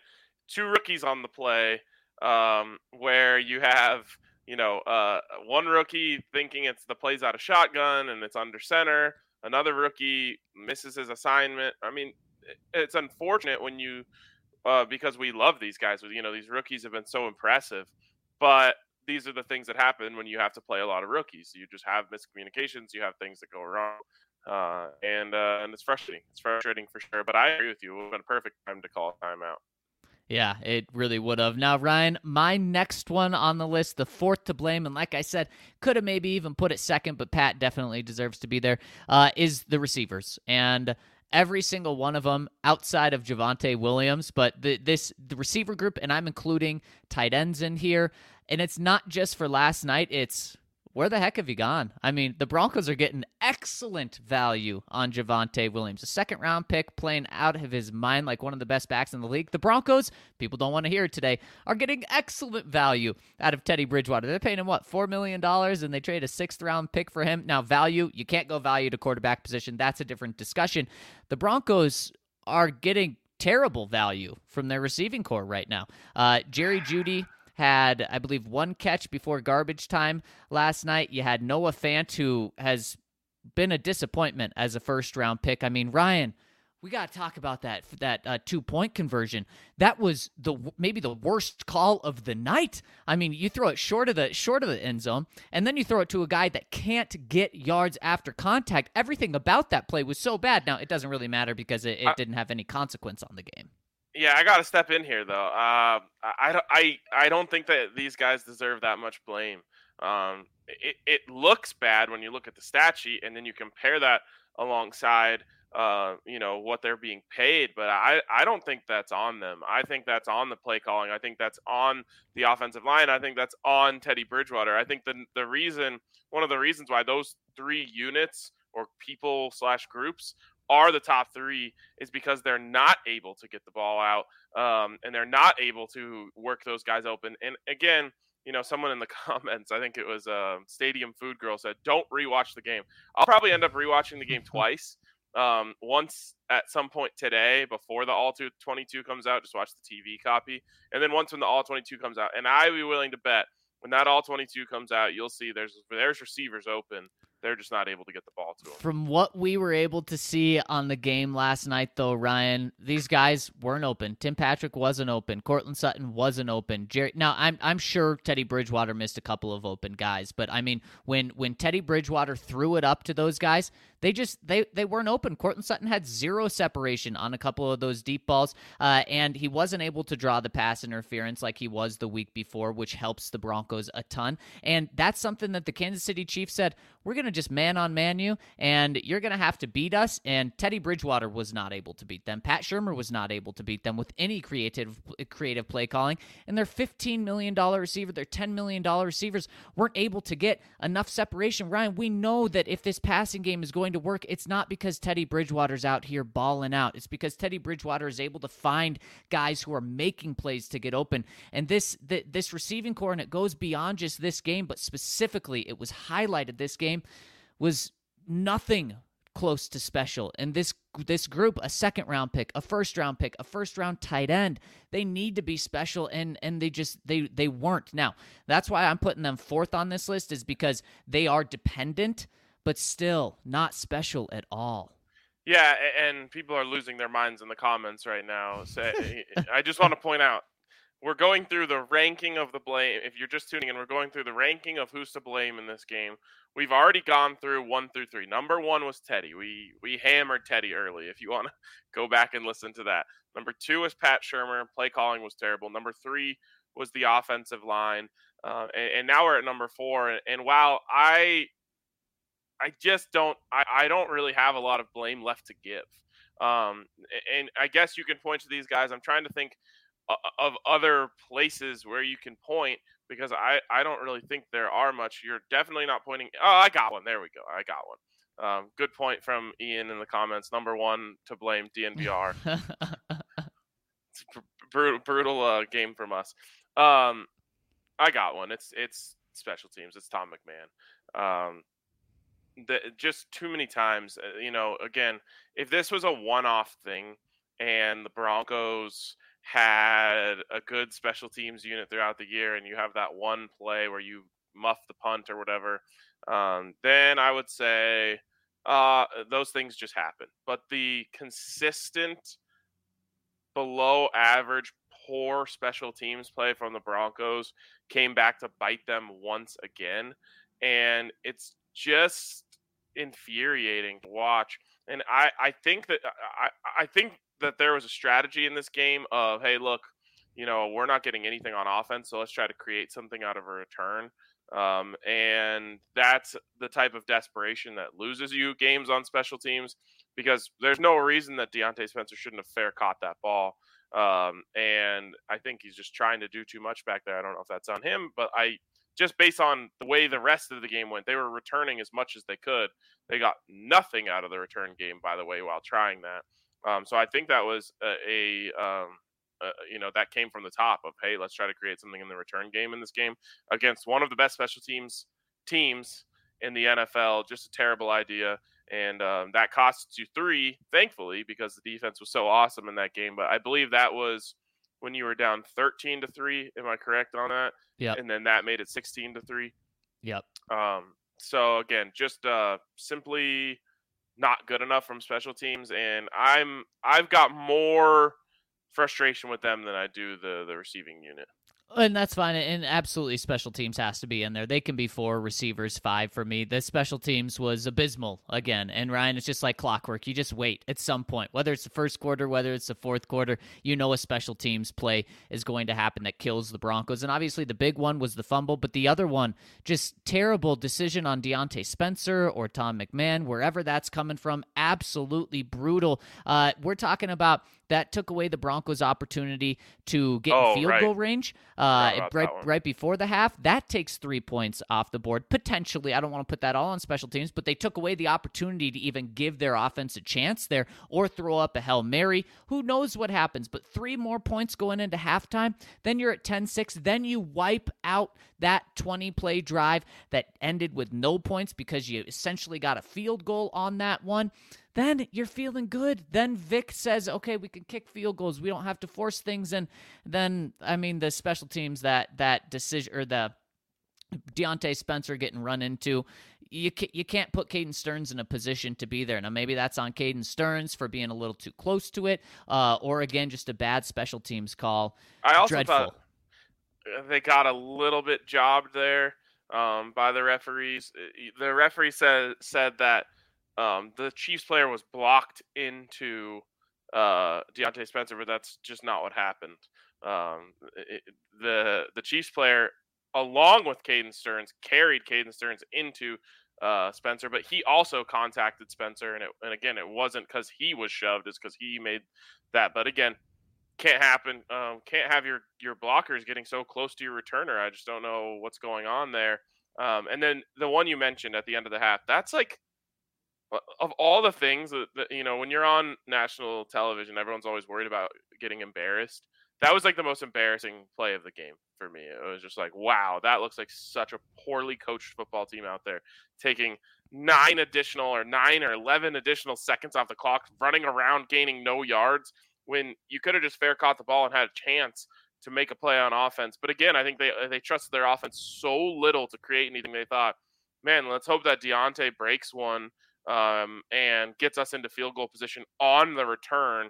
two rookies on the play um, where you have you know uh, one rookie thinking it's the plays out of shotgun and it's under center another rookie misses his assignment i mean it's unfortunate when you uh, because we love these guys you know these rookies have been so impressive but these are the things that happen when you have to play a lot of rookies you just have miscommunications you have things that go wrong uh, and uh, and it's frustrating. It's frustrating for sure. But I agree with you. It would have been a perfect time to call a timeout. Yeah, it really would have. Now, Ryan, my next one on the list, the fourth to blame, and like I said, could have maybe even put it second, but Pat definitely deserves to be there. Uh, is the receivers. And every single one of them outside of Javonte Williams, but the, this the receiver group, and I'm including tight ends in here. And it's not just for last night, it's where the heck have you gone? I mean, the Broncos are getting excellent value on Javonte Williams, a second round pick playing out of his mind like one of the best backs in the league. The Broncos, people don't want to hear it today, are getting excellent value out of Teddy Bridgewater. They're paying him what, $4 million, and they trade a sixth round pick for him. Now, value, you can't go value to quarterback position. That's a different discussion. The Broncos are getting terrible value from their receiving corps right now. Uh, Jerry Jeudy had, I believe, one catch before garbage time last night. You had Noah Fant, who has been a disappointment as a first round pick. I mean, Ryan, we got to talk about that that uh, two point conversion. That was the maybe the worst call of the night. I mean, you throw it short of the short of the end zone, and then you throw it to a guy that can't get yards after contact. Everything about that play was so bad. Now it doesn't really matter because it, it didn't have any consequence on the game. Yeah, I got to step in here though. Uh, I, I, I don't think that these guys deserve that much blame. Um, it, it looks bad when you look at the stat sheet and then you compare that alongside, uh, you know, what they're being paid. But I, I don't think that's on them. I think that's on the play calling. I think that's on the offensive line. I think that's on Teddy Bridgewater. I think the the reason, one of the reasons why those three units or people slash groups are the top three is because they're not able to get the ball out um, and they're not able to work those guys open. And again, you know, someone in the (laughs) comments, I think it was uh, Stadium Food Girl said, "Don't rewatch the game." I'll probably end up rewatching the game (laughs) twice um, once at some point today before the all 22 comes out, just watch the TV copy, and then once when the all 22 comes out, and I would be willing to bet when that all 22 comes out, you'll see there's there's receivers open they're just not able to get the ball to him. From what we were able to see on the game last night, though, Ryan, these guys weren't open. Tim Patrick wasn't open. Courtland Sutton wasn't open. Jerry, now I'm I'm sure Teddy Bridgewater missed a couple of open guys, but I mean when when Teddy Bridgewater threw it up to those guys, they just they they weren't open. Courtland Sutton had zero separation on a couple of those deep balls, uh, and he wasn't able to draw the pass interference like he was the week before, which helps the Broncos a ton. And that's something that the Kansas City Chiefs said we're gonna just man on man you, and you're gonna have to beat us. And Teddy Bridgewater was not able to beat them. Pat Shurmur was not able to beat them with any creative creative play calling. And their 15 million dollar receiver, their 10 million dollar receivers weren't able to get enough separation. Ryan, we know that if this passing game is going to work, it's not because Teddy Bridgewater's out here balling out. It's because Teddy Bridgewater is able to find guys who are making plays to get open. And this the, this receiving corps, and it goes beyond just this game, but specifically it was highlighted this game, was nothing close to special. And this this group, a second round pick, a first round pick, a first round tight end, they need to be special and and they just they they weren't. Now, that's why I'm putting them fourth on this list is because they are dependent but still not special at all. Yeah, and people are losing their minds in the comments right now. So I just want to point out we're going through the ranking of the blame. If you're just tuning in, we're going through the ranking of who's to blame in this game. We've already gone through one through three. Number one was Teddy. We we hammered Teddy early. If you want to (laughs) go back and listen to that. Number two was Pat Shurmur. Play calling was terrible. Number three was the offensive line. Uh, and, and, now we're at number four. And, and while I I just don't I, I don't really have a lot of blame left to give. Um, and I guess you can point to these guys. I'm trying to think of other places where you can point because I, I don't really think there are much. You're definitely not pointing. Oh, I got one. There we go. I got one. Um, good point from Ian in the comments. Number one to blame DNVR. (laughs) it's brutal, brutal uh, game from us. Um, I got one. It's it's special teams. It's Tom McMahon. Um, the, just too many times. Uh, you know, again, if this was a one-off thing and the Broncos had a good special teams unit throughout the year, and you have that one play where you muff the punt or whatever, um, then I would say uh, those things just happen. But the consistent, below average, poor special teams play from the Broncos came back to bite them once again. And it's just infuriating to watch. And I, I think that I, I think that there was a strategy in this game of hey, look, you know, we're not getting anything on offense, so let's try to create something out of a return. Um, and that's the type of desperation that loses you games on special teams because there's no reason that Diontae Spencer shouldn't have fair caught that ball. Um, and I think he's just trying to do too much back there. I don't know if that's on him, but I just based on the way the rest of the game went, they were returning as much as they could. They got nothing out of the return game, by the way, while trying that. Um, so I think that was a, a um, uh, you know, that came from the top of, hey, let's try to create something in the return game in this game against one of the best special teams teams in the NFL. Just a terrible idea. And um, that costs you three, thankfully, because the defense was so awesome in that game. But I believe that was when you were down 13 to 3 am i correct on that? Yeah and then that made it 16 to 3 yep. Um so again just uh simply not good enough from special teams and i'm i've got more frustration with them than i do the the receiving unit and that's fine. And absolutely, special teams has to be in there. They can be four receivers, five for me. The special teams was abysmal again. And Ryan, it's just like clockwork. You just wait at some point, whether it's the first quarter, whether it's the fourth quarter, you know a special teams play is going to happen that kills the Broncos. And obviously, the big one was the fumble, but the other one, just terrible decision on Diontae Spencer or Tom McMahon, wherever that's coming from. Absolutely brutal. Uh, we're talking about that took away the Broncos' opportunity to get oh, field right. goal range uh, right right before the half. That takes three points off the board potentially. I don't want to put that all on special teams, but they took away the opportunity to even give their offense a chance there or throw up a hail mary. Who knows what happens? But three more points going into halftime, then you're at 10-6. Then you wipe out that 20 play drive that ended with no points because you essentially got a field goal on that one then you're feeling good. Then Vic says, okay, we can kick field goals. We don't have to force things. And then, I mean, the special teams that that decision or the Diontae Spencer getting run into. You you can't put Caden Sterns in a position to be there. Now maybe that's on Caden Sterns for being a little too close to it, uh, or again just a bad special teams call. I also Dreadful. thought they got a little bit jobbed there um, by the referees. The referee said said that um, the Chiefs player was blocked into uh, Diontae Spencer, but that's just not what happened. Um, it, the the Chiefs player, along with Caden Sterns, carried Caden Sterns into uh, Spencer, but he also contacted Spencer, and it, and again, it wasn't because he was shoved; it's because he made that. But again, can't happen. Um, can't have your your blockers getting so close to your returner. I just don't know what's going on there. Um, and then the one you mentioned at the end of the half, that's like of all the things that, that, you know when you're on national television everyone's always worried about getting embarrassed. That was like the most embarrassing play of the game for me. It was just like wow that looks like such a poorly coached football team out there taking nine additional or nine or 11 additional seconds off the clock running around gaining no yards when you could have just fair caught the ball and had a chance to make a play on offense. But again i think they uh, they trusted their offense so little to create anything they thought man let's hope that Diontae breaks one um, and gets us into field goal position on the return.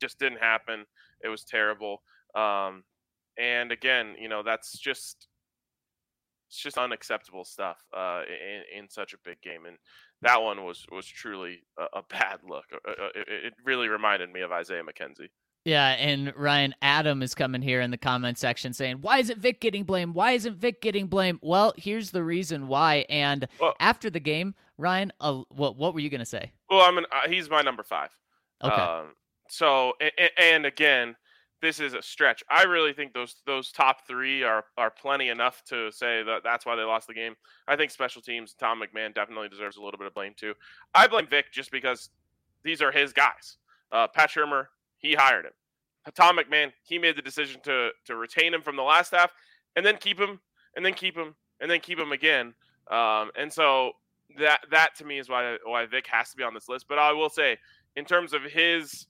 Just didn't happen. It was terrible. Um, and again, you know, that's just it's just unacceptable stuff uh, in, in such a big game. And that one was was truly a, a bad look. Uh, uh, it, it really reminded me of Isaiah McKenzie. Yeah, and Ryan Adam is coming here in the comment section saying, "Why isn't Vic getting blamed? Why isn't Vic getting blamed?" Well, here's the reason why. And well, after the game, Ryan, uh, what what were you gonna say? Well, I mean, uh, he's my number five. Okay. Um, so, and, and again, this is a stretch. I really think those those top three are are plenty enough to say that that's why they lost the game. I think special teams, Tom McMahon definitely deserves a little bit of blame too. I blame Vic just because these are his guys. Uh, Pat Shurmur, he hired him. Tom McMahon, he made the decision to to retain him from the last half, and then keep him, and then keep him, and then keep him again. Um, and so that that to me is why why Vic has to be on this list. But I will say, in terms of his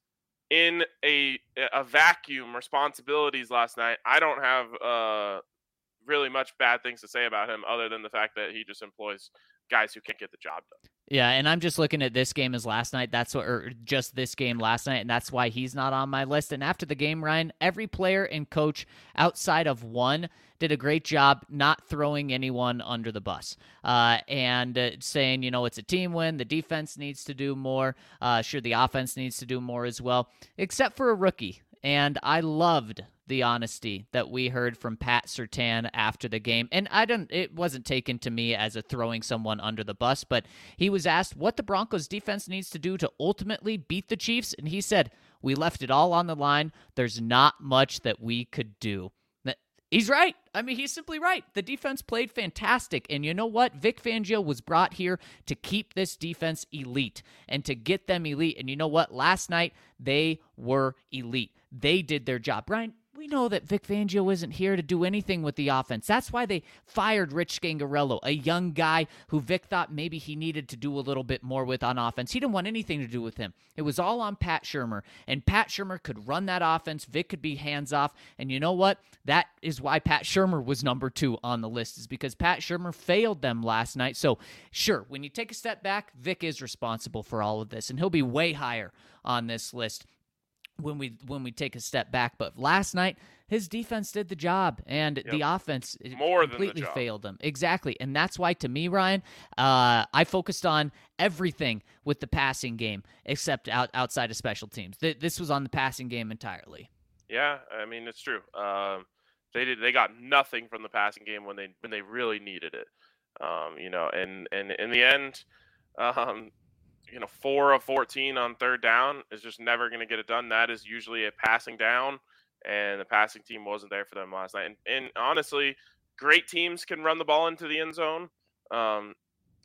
in a a vacuum responsibilities last night, I don't have uh, really much bad things to say about him other than the fact that he just employs guys who can't get the job done. Yeah, and I'm just looking at this game as last night. That's what, or just this game last night, and that's why he's not on my list. And after the game, Ryan, every player and coach outside of one did a great job not throwing anyone under the bus uh, and uh, saying, you know, it's a team win. The defense needs to do more. Uh, sure, the offense needs to do more as well, except for a rookie. And I loved the honesty that we heard from Pat Surtain after the game. And I don't it wasn't taken to me as a throwing someone under the bus, but he was asked what the Broncos defense needs to do to ultimately beat the Chiefs and he said, "We left it all on the line. There's not much that we could do." He's right. I mean, he's simply right. The defense played fantastic. And you know what? Vic Fangio was brought here to keep this defense elite and to get them elite. And you know what? Last night, they were elite. They did their job. Brian, we know that Vic Fangio isn't here to do anything with the offense. That's why they fired Rich Scangarello, a young guy who Vic thought maybe he needed to do a little bit more with on offense. He didn't want anything to do with him. It was all on Pat Shurmur, and Pat Shurmur could run that offense. Vic could be hands off, and you know what? That is why Pat Shurmur was number two on the list, is because Pat Shurmur failed them last night. So, sure, when you take a step back, Vic is responsible for all of this, and he'll be way higher on this list when we when we take a step back. But last night, his defense did the job, and yep. the offense more completely than failed them. Exactly, and that's why, to me, Ryan, uh, I focused on everything with the passing game except out, outside of special teams. Th- this was on the passing game entirely. Yeah, I mean it's true. Um, they did. They got nothing from the passing game when they when they really needed it. Um, you know, and and in the end, (laughs) um, you know, four of 14 on third down is just never going to get it done. That is usually a passing down, and the passing team wasn't there for them last night. And, and honestly, great teams can run the ball into the end zone. Um,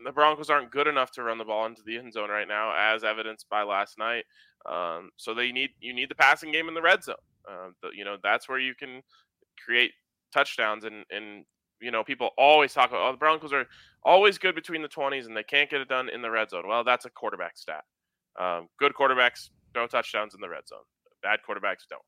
the Broncos aren't good enough to run the ball into the end zone right now, as evidenced by last night. Um, so they need you need the passing game in the red zone. Uh, you know that's where you can create touchdowns and and you know, people always talk about, oh, the Broncos are always good between the 20s and they can't get it done in the red zone. Well, that's a quarterback stat. Um, good quarterbacks throw touchdowns in the red zone. Bad quarterbacks don't.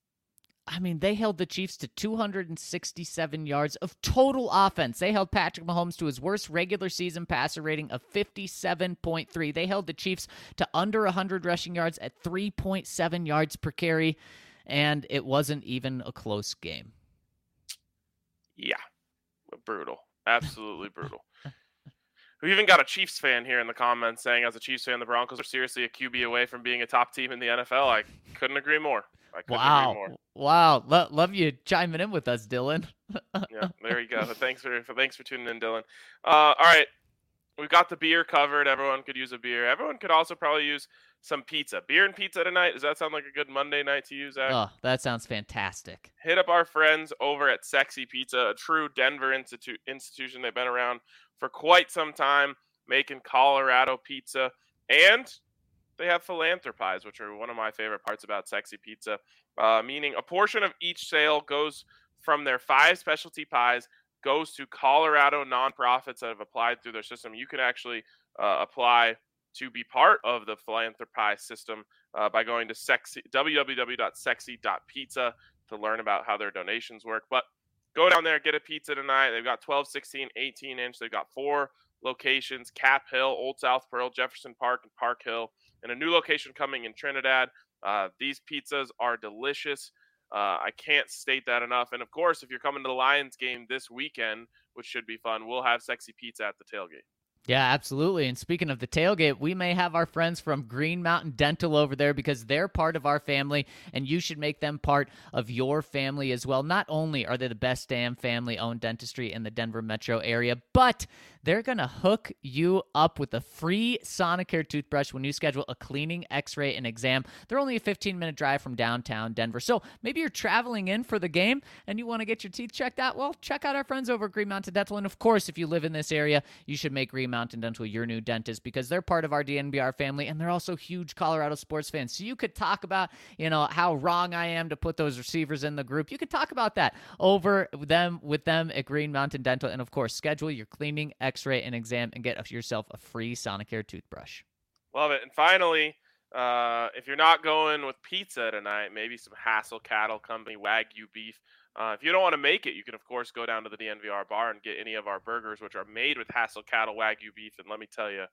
I mean, they held the Chiefs to 267 yards of total offense. They held Patrick Mahomes to his worst regular season passer rating of 57.3. They held the Chiefs to under 100 rushing yards at 3.7 yards per carry, and it wasn't even a close game. Yeah, brutal. Absolutely brutal. We even got a Chiefs fan here in the comments saying, as a Chiefs fan, the Broncos are seriously a QB away from being a top team in the NFL. I couldn't agree more. wow. Wow. Lo- love you chiming in with us, Dylan. yeah, there you go. (laughs) Thanks for, for thanks for tuning in, Dylan. Uh, all right. We've got the beer covered. Everyone could use a beer. Everyone could also probably use some pizza. Beer and pizza tonight. Does that sound like a good Monday night to use, Zach? Oh, that sounds fantastic. Hit up our friends over at Sexy Pizza, a true Denver institu- institution. They've been around for quite some time making Colorado pizza. And they have philanthropies, which are one of my favorite parts about Sexy Pizza, uh, meaning a portion of each sale goes from their five specialty pies goes to Colorado nonprofits that have applied through their system. You can actually uh, apply to be part of the philanthropy system uh, by going to sexy, www.sexy.pizza to learn about how their donations work. But go down there, get a pizza tonight. They've got 12, 16, 18 inch. They've got four locations Cap Hill, Old South Pearl, Jefferson Park, and Park Hill, and a new location coming in Trinidad. Uh, these pizzas are delicious. Uh, I can't state that enough. And of course, if you're coming to the Lions game this weekend, which should be fun, we'll have sexy pizza at the tailgate. Yeah, absolutely. And speaking of the tailgate, we may have our friends from Green Mountain Dental over there because they're part of our family, and you should make them part of your family as well. Not only are they the best damn family owned dentistry in the Denver metro area, but they're going to hook you up with a free Sonicare toothbrush when you schedule a cleaning, x ray, and exam. They're only a 15 minute drive from downtown Denver. So maybe you're traveling in for the game and you want to get your teeth checked out. Well, check out our friends over at Green Mountain Dental. And of course, if you live in this area, you should make Green Mountain Dental your new dentist because they're part of our DNVR family and they're also huge Colorado sports fans. So you could talk about, you know, how wrong I am to put those receivers in the group. You could talk about that over them with them at Green Mountain Dental. And of course, schedule your cleaning, x x ray and exam and get yourself a free Sonicare toothbrush. Love it. And finally, uh, if you're not going with pizza tonight, maybe some Hassel Cattle Company Wagyu beef. Uh, if you don't want to make it, you can of course go down to the DNVR bar and get any of our burgers, which are made with Hassel Cattle Wagyu beef. And let me tell you,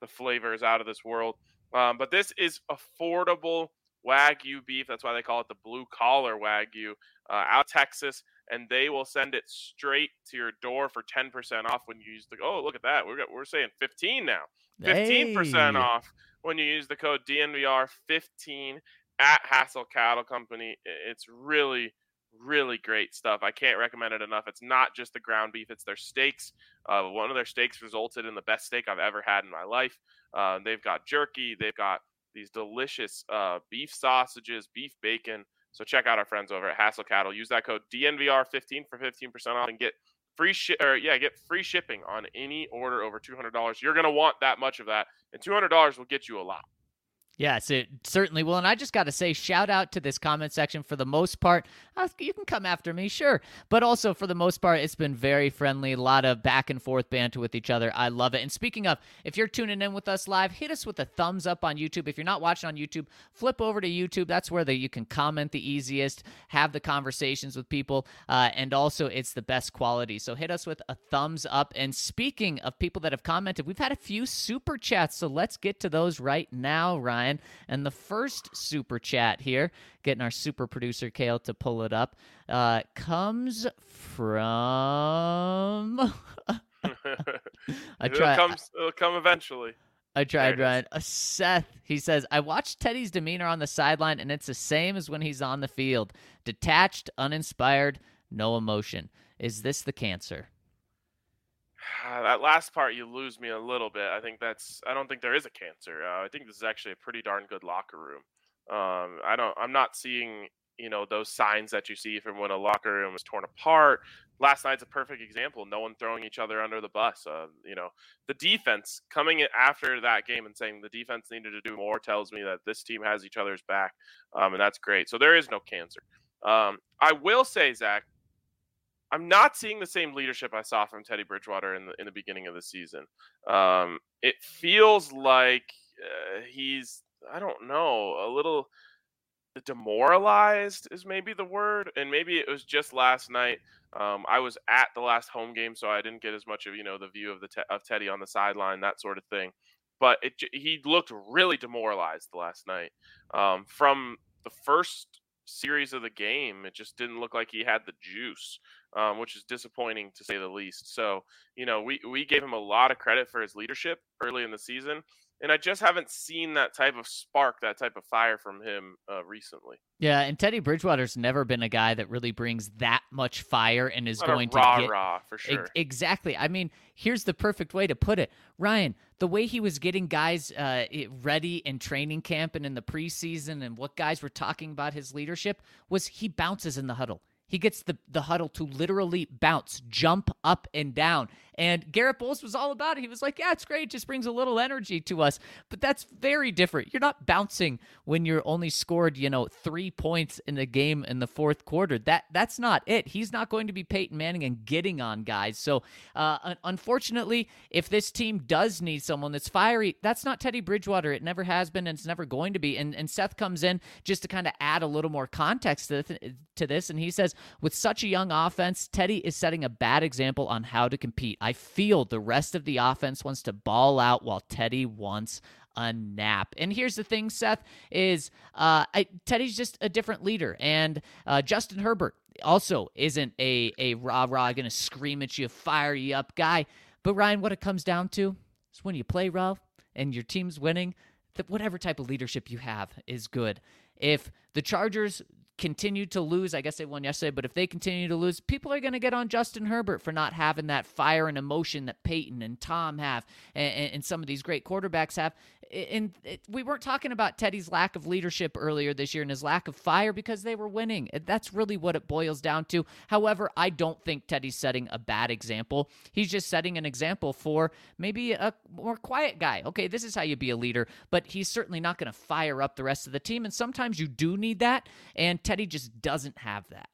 the flavor is out of this world. Um, but this is affordable Wagyu beef. That's why they call it the blue collar Wagyu. Uh, out Texas, and they will send it straight to your door for 10% off when you use the oh look at that we're we're saying 15 now. 15% hey. off when you use the code DNVR15 at Hassel Cattle Company. It's really really great stuff. I can't recommend it enough. It's not just the ground beef it's their steaks. Uh, one of their steaks resulted in the best steak I've ever had in my life. Uh, they've got jerky they've got these delicious uh, beef sausages beef bacon so check out our friends over at Hassel Cattle. Use that code DNVR15 for 15% off and get free ship or yeah, get free shipping on any order over $200. You're going to want that much of that, and $200 will get you a lot. Yes, it certainly will. And I just got to say, shout out to this comment section for the most part. Uh, you can come after me, sure. But also, for the most part, it's been very friendly. A lot of back and forth banter with each other. I love it. And speaking of, if you're tuning in with us live, hit us with a thumbs up on YouTube. If you're not watching on YouTube, flip over to YouTube. That's where the, you can comment the easiest, have the conversations with people, uh, and also it's the best quality. So hit us with a thumbs up. And speaking of people that have commented, we've had a few super chats. So let's get to those right now, Ryan. Ryan. And the first super chat here, getting our super producer Kale to pull it up, uh, comes from. (laughs) I try. It'll come, it'll come eventually. I tried, Ryan. Uh, Seth, he says, I watched Teddy's demeanor on the sideline, and it's the same as when he's on the field detached, uninspired, no emotion. Is this the cancer? That last part you lose me a little bit. I think that's I don't think there is a cancer. Uh, I think this is actually a pretty darn good locker room. Um, I don't I'm not seeing you know those signs that you see from when a locker room was torn apart. Last night's a perfect example. No one throwing each other under the bus. Uh, you know the defense coming after that game and saying the defense needed to do more tells me that this team has each other's back, um, and that's great. So there is no cancer. Um, I will say, Zach, I'm not seeing the same leadership I saw from Teddy Bridgewater in the in the beginning of the season. Um, it feels like uh, he's I don't know, a little demoralized is maybe the word, and maybe it was just last night. Um, I was at the last home game, so I didn't get as much of you know the view of the te- of Teddy on the sideline, that sort of thing. But it he looked really demoralized last night. Um, from the first series of the game, it just didn't look like he had the juice, um, which is disappointing to say the least. So you know we we gave him a lot of credit for his leadership early in the season, and I just haven't seen that type of spark, that type of fire from him uh, recently. Yeah, and Teddy Bridgewater's never been a guy that really brings that much fire and is Not going a rah to get rah for sure. E- exactly. I mean, here's the perfect way to put it, Ryan. The way he was getting guys uh, ready in training camp and in the preseason, and what guys were talking about his leadership was he bounces in the huddle. He gets the, the huddle to literally bounce, jump up and down. And Garett Bolles was all about it. He was like, Yeah, it's great. It just brings a little energy to us. But that's very different. You're not bouncing when you're only scored, you know, three points in the game in the fourth quarter. That That's not it. He's not going to be Peyton Manning and getting on guys. So, uh, unfortunately, if this team does need someone that's fiery, that's not Teddy Bridgewater. It never has been and it's never going to be. And, and Seth comes in just to kind of add a little more context to, to this. And he says, with such a young offense, Teddy is setting a bad example on how to compete. I feel the rest of the offense wants to ball out while Teddy wants a nap. And here's the thing, Seth, is uh, I, Teddy's just a different leader. And uh, Justin Herbert also isn't a, a rah rah, going to scream at you, fire you up guy. But Ryan, what it comes down to is when you play well and your team's winning, that whatever type of leadership you have is good. If the Chargers continue to lose. I guess they won yesterday, but if they continue to lose, people are going to get on Justin Herbert for not having that fire and emotion that Peyton and Tom have and, and some of these great quarterbacks have. And we weren't talking about Teddy's lack of leadership earlier this year and his lack of fire because they were winning. That's really what it boils down to. However, I don't think Teddy's setting a bad example. He's just setting an example for maybe a more quiet guy. Okay, this is how you be a leader, but he's certainly not going to fire up the rest of the team. And sometimes you do need that. And Teddy just doesn't have that.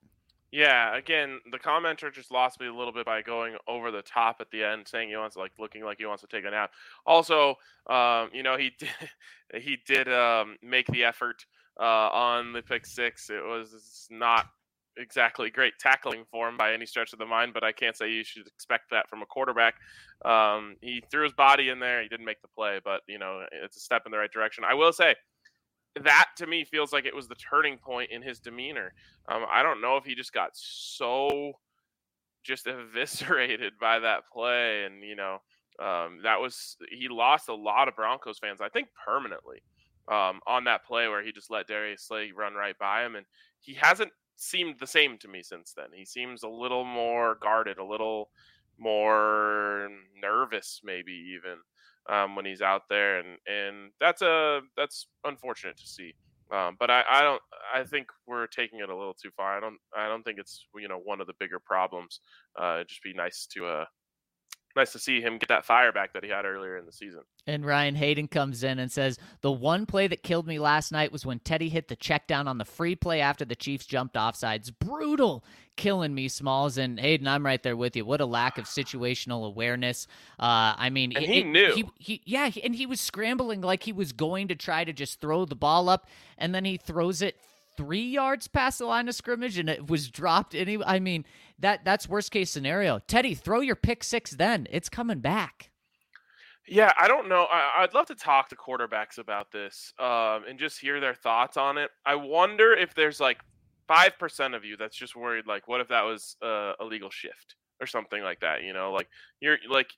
Yeah, again, the commenter just lost me a little bit by going over the top at the end, saying he wants like looking like he wants to take a nap. Also, um, you know, he did, (laughs) he did um, make the effort uh, on the pick six. It was not exactly great tackling form by any stretch of the mind, but I can't say you should expect that from a quarterback. Um, he threw his body in there. He didn't make the play, but you know, it's a step in the right direction. I will say that to me feels like it was the turning point in his demeanor. Um, I don't know if he just got so just eviscerated by that play, and you know um, that was he lost a lot of Broncos fans, I think permanently, um, on that play where he just let Darius Slay run right by him, and he hasn't seemed the same to me since then. He seems a little more guarded, a little more nervous, maybe even um, when he's out there, and and that's a that's unfortunate to see. Um, but I, I don't I think we're taking it a little too far. I don't I don't think it's you know one of the bigger problems. Uh, it'd just be nice to uh nice to see him get that fire back that he had earlier in the season. And Ryan Hayden comes in and says, The one play that killed me last night was when Teddy hit the check down on the free play after the Chiefs jumped offsides. Brutal. Killing me, Smalls. And Hayden, I'm right there with you. What a lack of situational awareness. Uh, I mean, he knew. He, he, yeah, and he was scrambling like he was going to try to just throw the ball up, and then he throws it three yards past the line of scrimmage and it was dropped any I mean that that's worst case scenario. Teddy, throw your pick six then. It's coming back. Yeah, I don't know. I, would love to talk to quarterbacks about this um, and just hear their thoughts on it. I wonder if there's like five percent of you that's just worried, like, what if that was uh, a legal shift or something like that? You know, like you're like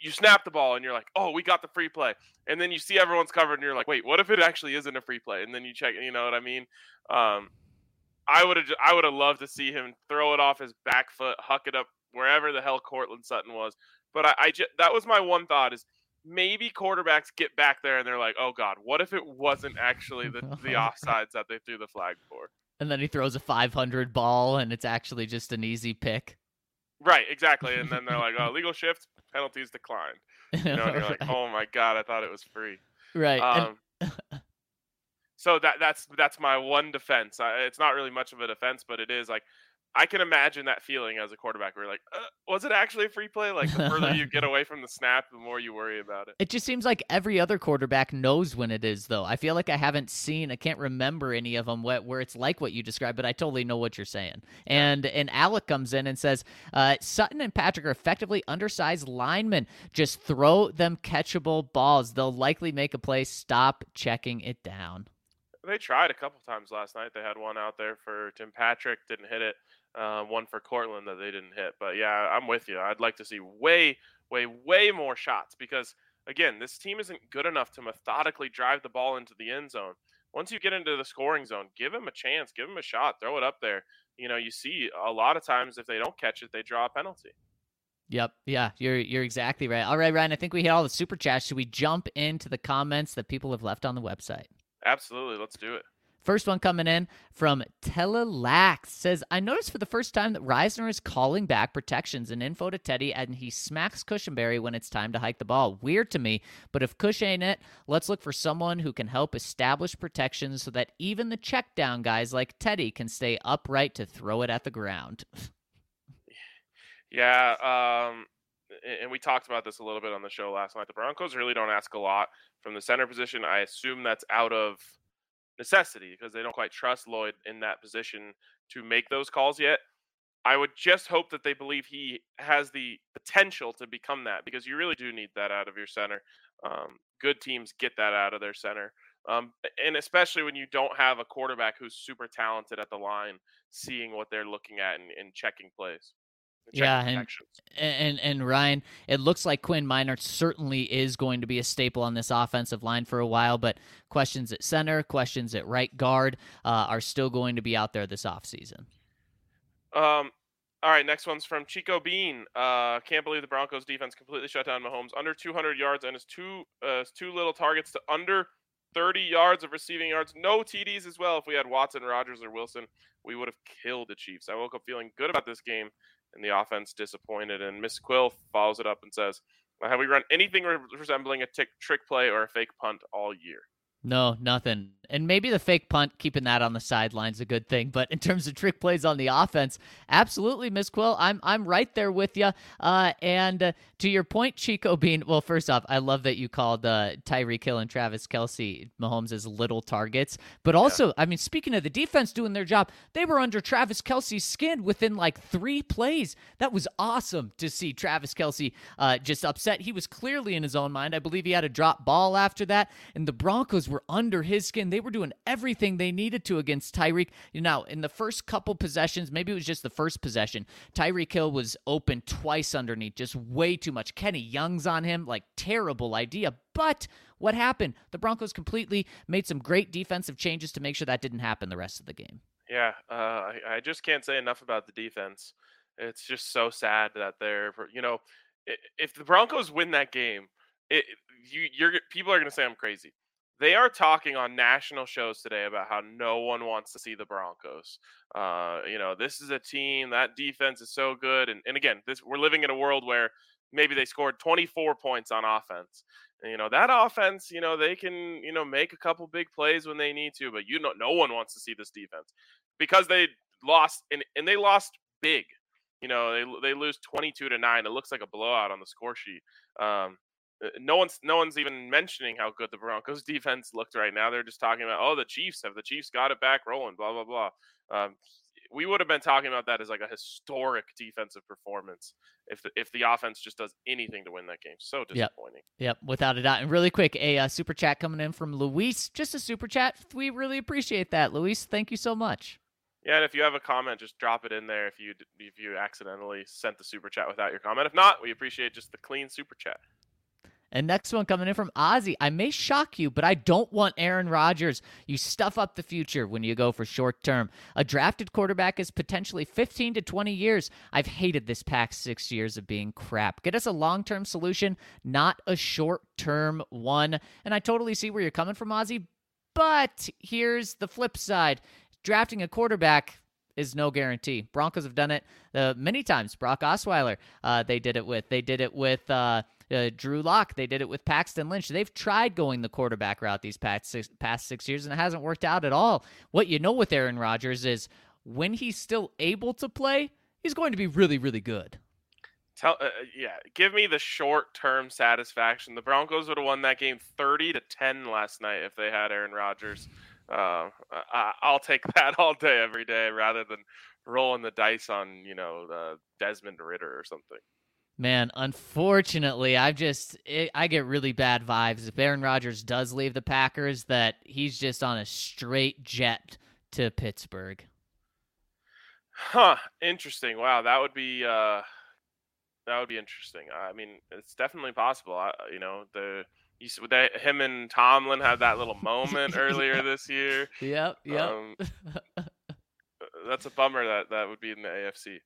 you snap the ball and you're like, oh, we got the free play. And then you see everyone's covered and you're like, wait, what if it actually isn't a free play? And then you check, you know what I mean? Um, I would have, I would have loved to see him throw it off his back foot, huck it up wherever the hell Courtland Sutton was. But I, I just, that was my one thought is maybe quarterbacks get back there and they're like, oh God, what if it wasn't actually the, (laughs) the offsides that they threw the flag for? And then he throws a 500 ball and it's actually just an easy pick. Right, exactly. And then they're like, oh, legal shift, penalties declined. (laughs) You know, you're like, oh my god, I thought it was free. Right. Um, and... (laughs) so that that's that's my one defense. I, it's not really much of a defense, but it is like I can imagine that feeling as a quarterback. Where like, uh, was it actually a free play? Like the further you get (laughs) away from the snap, the more you worry about it. It just seems like every other quarterback knows when it is, though. I feel like I haven't seen, I can't remember any of them where, where it's like what you described, but I totally know what you're saying. And and Alec comes in and says, uh, Sutton and Patrick are effectively undersized linemen. Just throw them catchable balls. They'll likely make a play. Stop checking it down. They tried a couple times last night. They had one out there for Tim Patrick, didn't hit it uh, one for Courtland that they didn't hit. But yeah, I'm with you. I'd like to see way, way, way more shots because again, this team isn't good enough to methodically drive the ball into the end zone. Once you get into the scoring zone, give them a chance, give them a shot, throw it up there. You know, you see a lot of times if they don't catch it, they draw a penalty. Yep. Yeah, you're you're exactly right. All right, Ryan. I think we hit all the super chats. Should we jump into the comments that people have left on the website? Absolutely. Let's do it. First one coming in from Telelax says, I noticed for the first time that Risner is calling back protections and info to Teddy and he smacks Cushenberry when it's time to hike the ball. Weird to me, but if Cush ain't it, let's look for someone who can help establish protections so that even the check down guys like Teddy can stay upright to throw it at the ground. (laughs) yeah, um, and we talked about this a little bit on the show last night. The Broncos really don't ask a lot from the center position. I assume that's out of necessity because they don't quite trust Lloyd in that position to make those calls yet. I would just hope that they believe he has the potential to become that because you really do need that out of your center. Um, good teams get that out of their center. Um, and especially when you don't have a quarterback who's super talented at the line, seeing what they're looking at and, and checking plays yeah, and, and and Ryan, it looks like Quinn Meinerz certainly is going to be a staple on this offensive line for a while, but questions at center, questions at right guard uh, are still going to be out there this offseason. Um, all right, next one's from Chico Bean. Uh, can't believe the Broncos defense completely shut down Mahomes under 200 yards and his two uh, two little targets to under 30 yards of receiving yards, no TDs as well. If we had Watson, Rodgers, or Wilson, we would have killed the Chiefs. I woke up feeling good about this game and the offense disappointed. And Miss Quill follows it up and says, "Have we run anything resembling a tick, trick play or a fake punt all year?" No, nothing. And maybe the fake punt, keeping that on the sidelines, a good thing. But in terms of trick plays on the offense, absolutely, Miss Quill, I'm I'm right there with you. Uh, and uh, to your point, Chico Bean. Well, first off, I love that you called uh, Tyreek Hill and Travis Kelce Mahomes as little targets. But also, yeah. I mean, speaking of the defense doing their job, they were under Travis Kelce's skin within like three plays. That was awesome to see Travis Kelce uh, just upset. He was clearly in his own mind. I believe he had a drop ball after that, and the Broncos were under his skin. They were doing everything they needed to against Tyreek. Now, in the first couple possessions, maybe it was just the first possession, Tyreek Hill was open twice underneath, just way too much. Kenny Young's on him, like terrible idea. But what happened? The Broncos completely made some great defensive changes to make sure that didn't happen the rest of the game. Yeah, uh, I, I just can't say enough about the defense. It's just so sad that they're, you know, if the Broncos win that game, it, you, you're people are going to say I'm crazy they are talking on national shows today about how no one wants to see the Broncos. Uh, you know, this is a team that defense is so good, and, and again, this we're living in a world where maybe they scored 24 points on offense. And, you know that offense, you know they can you know make a couple big plays when they need to, but you know no one wants to see this defense because they lost and and they lost big. You know they they lose 22 to nine. It looks like a blowout on the score sheet. Um, no one's no one's even mentioning how good the Broncos (laughs) defense looked right now. They're just talking about oh the Chiefs have the Chiefs got it back rolling, blah blah blah. Um, we would have been talking about that as like a historic defensive performance if the, if the offense just does anything to win that game. So disappointing. Yep, yep without a doubt. And really quick, a uh, super chat coming in from Luis. Just a super chat. We really appreciate that, Luis. Thank you so much. Yeah, and if you have a comment, just drop it in there. If you if you accidentally sent the super chat without your comment, if not, we appreciate just the clean super chat. And next one coming in from Ozzy. I may shock you, but I don't want Aaron Rodgers. You stuff up the future when you go for short term. A drafted quarterback is potentially 15 to 20 years. I've hated this past six years of being crap. Get us a long term solution, not a short term one. And I totally see where you're coming from, Ozzy. But here's the flip side drafting a quarterback is no guarantee. Broncos have done it uh, many times. Brock Osweiler, uh, they did it with. They did it with. Uh, uh, Drew Lock. They did it with Paxton Lynch. They've tried going the quarterback route these past six, past six years, and it hasn't worked out at all. What you know with Aaron Rodgers is when he's still able to play, he's going to be really, really good. Tell, uh, uh yeah, give me the short-term satisfaction. The Broncos would have won that game thirty to ten last night if they had Aaron Rodgers. Uh, I, will take (laughs) that all day, every day, rather than rolling the dice on you know the Desmond Ridder or something. Man, unfortunately, I've just it, I get really bad vibes if Aaron Rodgers does leave the Packers that he's just on a straight jet to Pittsburgh. Huh, interesting. Wow, that would be uh that would be interesting. I mean, it's definitely possible. I, you know, the you, they, him and Tomlin had that little moment (laughs) earlier this year. Yep, yep. Um, (laughs) that's a bummer that that would be in the AFC.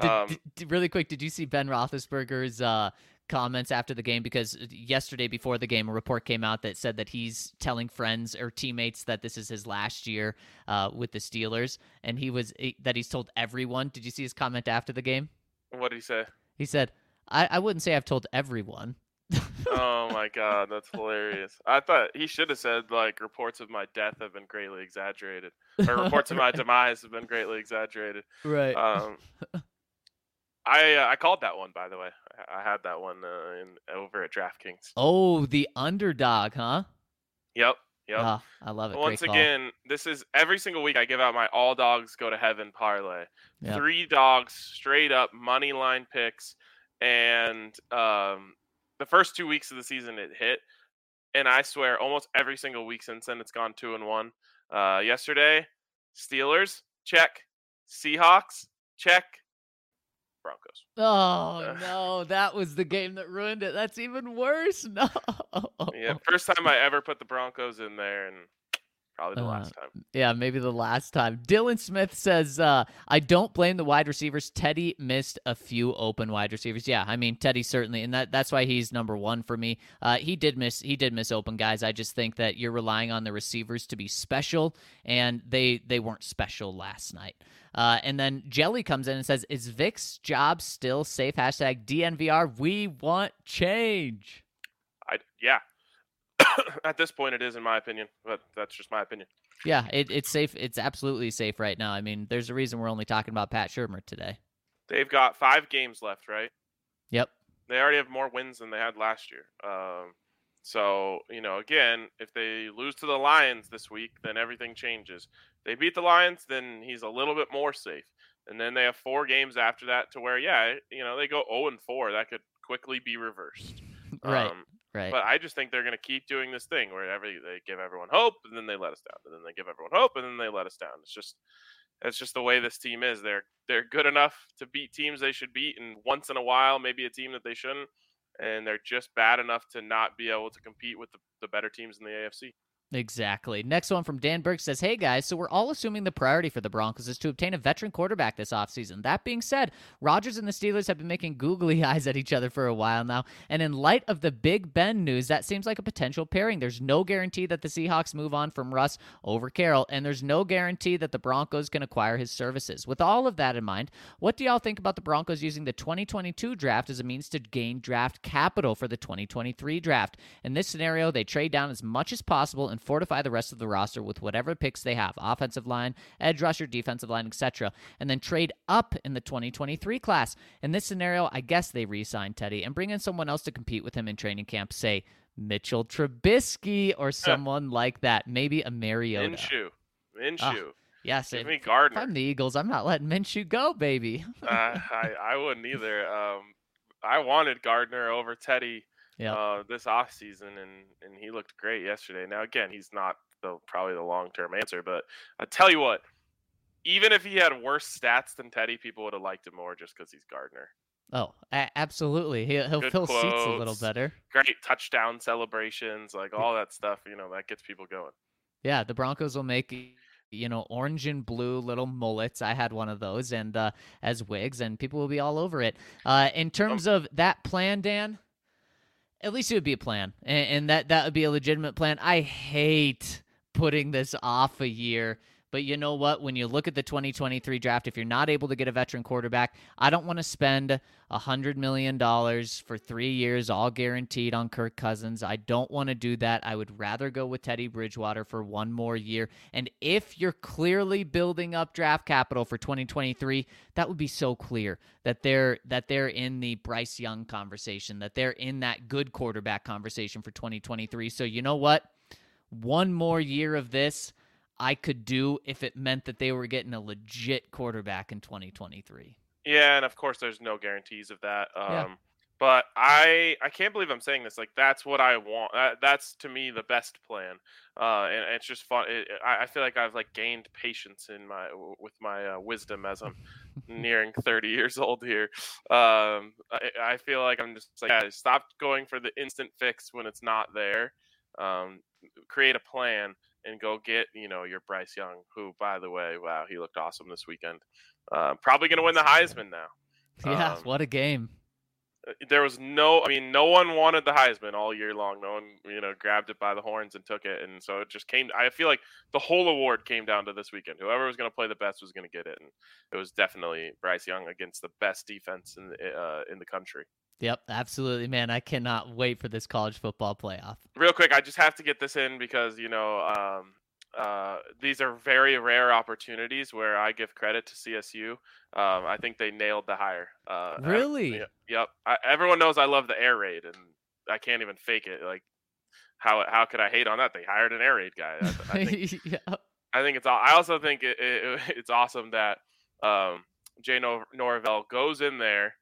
Did, um, did, really quick, did you see Ben Roethlisberger's uh, comments after the game? Because yesterday, before the game, a report came out that said that he's telling friends or teammates that this is his last year uh, with the Steelers, and he was that he's told everyone. Did you see his comment after the game? What did he say? He said, "I, I wouldn't say I've told everyone." (laughs) oh my god, that's hilarious. I thought he should have said like reports of my death have been greatly exaggerated, or reports of my (laughs) demise have been greatly exaggerated. Right. Um, (laughs) I uh, I called that one by the way. I had that one uh, in over at DraftKings. Oh, the underdog, huh? Yep. Yep. Oh, I love it. Once again, this is every single week I give out my all dogs go to heaven parlay. Yep. Three dogs straight up money line picks, and um, the first two weeks of the season it hit, and I swear almost every single week since then it's gone two and one. Uh, yesterday, Steelers check, Seahawks check, Broncos. Oh uh, no, that was the game that ruined it. That's even worse. (laughs) No. Yeah, first time I ever put the Broncos in there, and Probably the uh, last time. Yeah, maybe the last time. Dylan Smith says, uh, I don't blame the wide receivers. Teddy missed a few open wide receivers. Yeah, I mean Teddy certainly, and that that's why he's number one for me. Uh, he did miss he did miss open guys. I just think that you're relying on the receivers to be special, and they they weren't special last night. Uh, and then Jelly comes in and says, "Is Vic's job still safe?" Hashtag DNVR. We want change. I yeah, (coughs) At this point, it is, in my opinion, but that's just my opinion. Yeah, it, it's safe. It's absolutely safe right now. I mean, there's a reason we're only talking about Pat Shurmur today. They've got five games left, right? Yep. They already have more wins than they had last year. Um, so, you know, again, if they lose to the Lions this week, then everything changes. If they beat the Lions, then he's a little bit more safe. And then they have four games after that to where, yeah, you know, they go 0 and 4. That could quickly be reversed. (laughs) Right. Um, Right. But I just think they're going to keep doing this thing where every, they give everyone hope and then they let us down, and then they give everyone hope and then they let us down. It's just it's just the way this team is. They're they're good enough to beat teams they should beat, and once in a while maybe a team that they shouldn't, and they're just bad enough to not be able to compete with the, the better teams in the AFC. Exactly. Next one from Dan Burke says, Hey guys, so we're all assuming the priority for the Broncos is to obtain a veteran quarterback this offseason. That being said, Rodgers and the Steelers have been making googly (laughs) eyes at each other for a while now. And in light of the Big Ben news, that seems like a potential pairing. There's no guarantee that the Seahawks move on from Russ over Carroll, and there's no guarantee that the Broncos can acquire his services. With all of that in mind, what do y'all think about the Broncos using the 2022 draft as a means to gain draft capital for the 2023 draft? In this scenario, they trade down as much as possible and fortify the rest of the roster with whatever picks they have offensive line, edge rusher, defensive line, etc. And then trade up in the 2023 class. In this scenario, I guess they re sign Teddy and bring in someone else to compete with him in training camp, say Mitchell Trubisky or someone like that. Maybe a Mariota. Minshew. Minshew. Oh, yes, Give me Gardner. If I'm the Eagles, I'm not letting Minshew go, baby. uh, I, I wouldn't either. Um, I wanted Gardner over Teddy yeah. uh, this off season, and and he looked great yesterday. Now again, he's not the probably the long term answer, but I tell you what, even if he had worse stats than Teddy, people would have liked him more just because he's Gardner. Oh, a- absolutely. He, he'll Good fill quotes, seats a little better. Great touchdown celebrations, like all that stuff. You know that gets people going. Yeah, the Broncos will make you know orange and blue little mullets i had one of those and uh, as wigs and people will be all over it uh, in terms of that plan dan at least it would be a plan, and, and that that would be a legitimate plan. I hate putting this off a year, But you know what? When you look at the 2023 draft, if you're not able to get a veteran quarterback, I don't want to spend $100 million for three years, all guaranteed on Kirk Cousins. I don't want to do that. I would rather go with Teddy Bridgewater for one more year. And if you're clearly building up draft capital for 2023, that would be so clear that they're that they're in the Bryce Young conversation, that they're in that good quarterback conversation for 2023. So you know what? One more year of this I could do if it meant that they were getting a legit quarterback in 2023. Yeah, and of course, there's no guarantees of that. Um, yeah. But I I can't believe I'm saying this. Like that's what I want. That, that's to me the best plan. Uh, and, and, it's just fun. It, I, I feel like I've like gained patience in my with my uh, wisdom as I'm (laughs) nearing 30 years old here. Um, I, I feel like I'm just like yeah, stop going for the instant fix when it's not there. Um, create a plan and go get you know your Bryce Young, who by the way, wow, he looked awesome this weekend. Uh, probably going to win the Heisman now. Yeah, um, what a game! Uh, there was no, I mean, no one wanted the Heisman all year long. No one, you know, grabbed it by the horns and took it, and so it just came. I feel like the whole award came down to this weekend. Whoever was going to play the best was going to get it, and it was definitely Bryce Young against the best defense in the, uh, in the country. Yep, absolutely, man. I cannot wait for this college football playoff. Real quick, I just have to get this in because you know um, uh, these are very rare opportunities where I give credit to CSU. Um, I think they nailed the hire. Uh, really? I, yep. I, everyone knows I love the air raid, and I can't even fake it. Like, how how could I hate on that? They hired an air raid guy. I, I think, (laughs) yeah. I think it's. All I also think it, it, it's awesome that um, Jay Norvell goes in there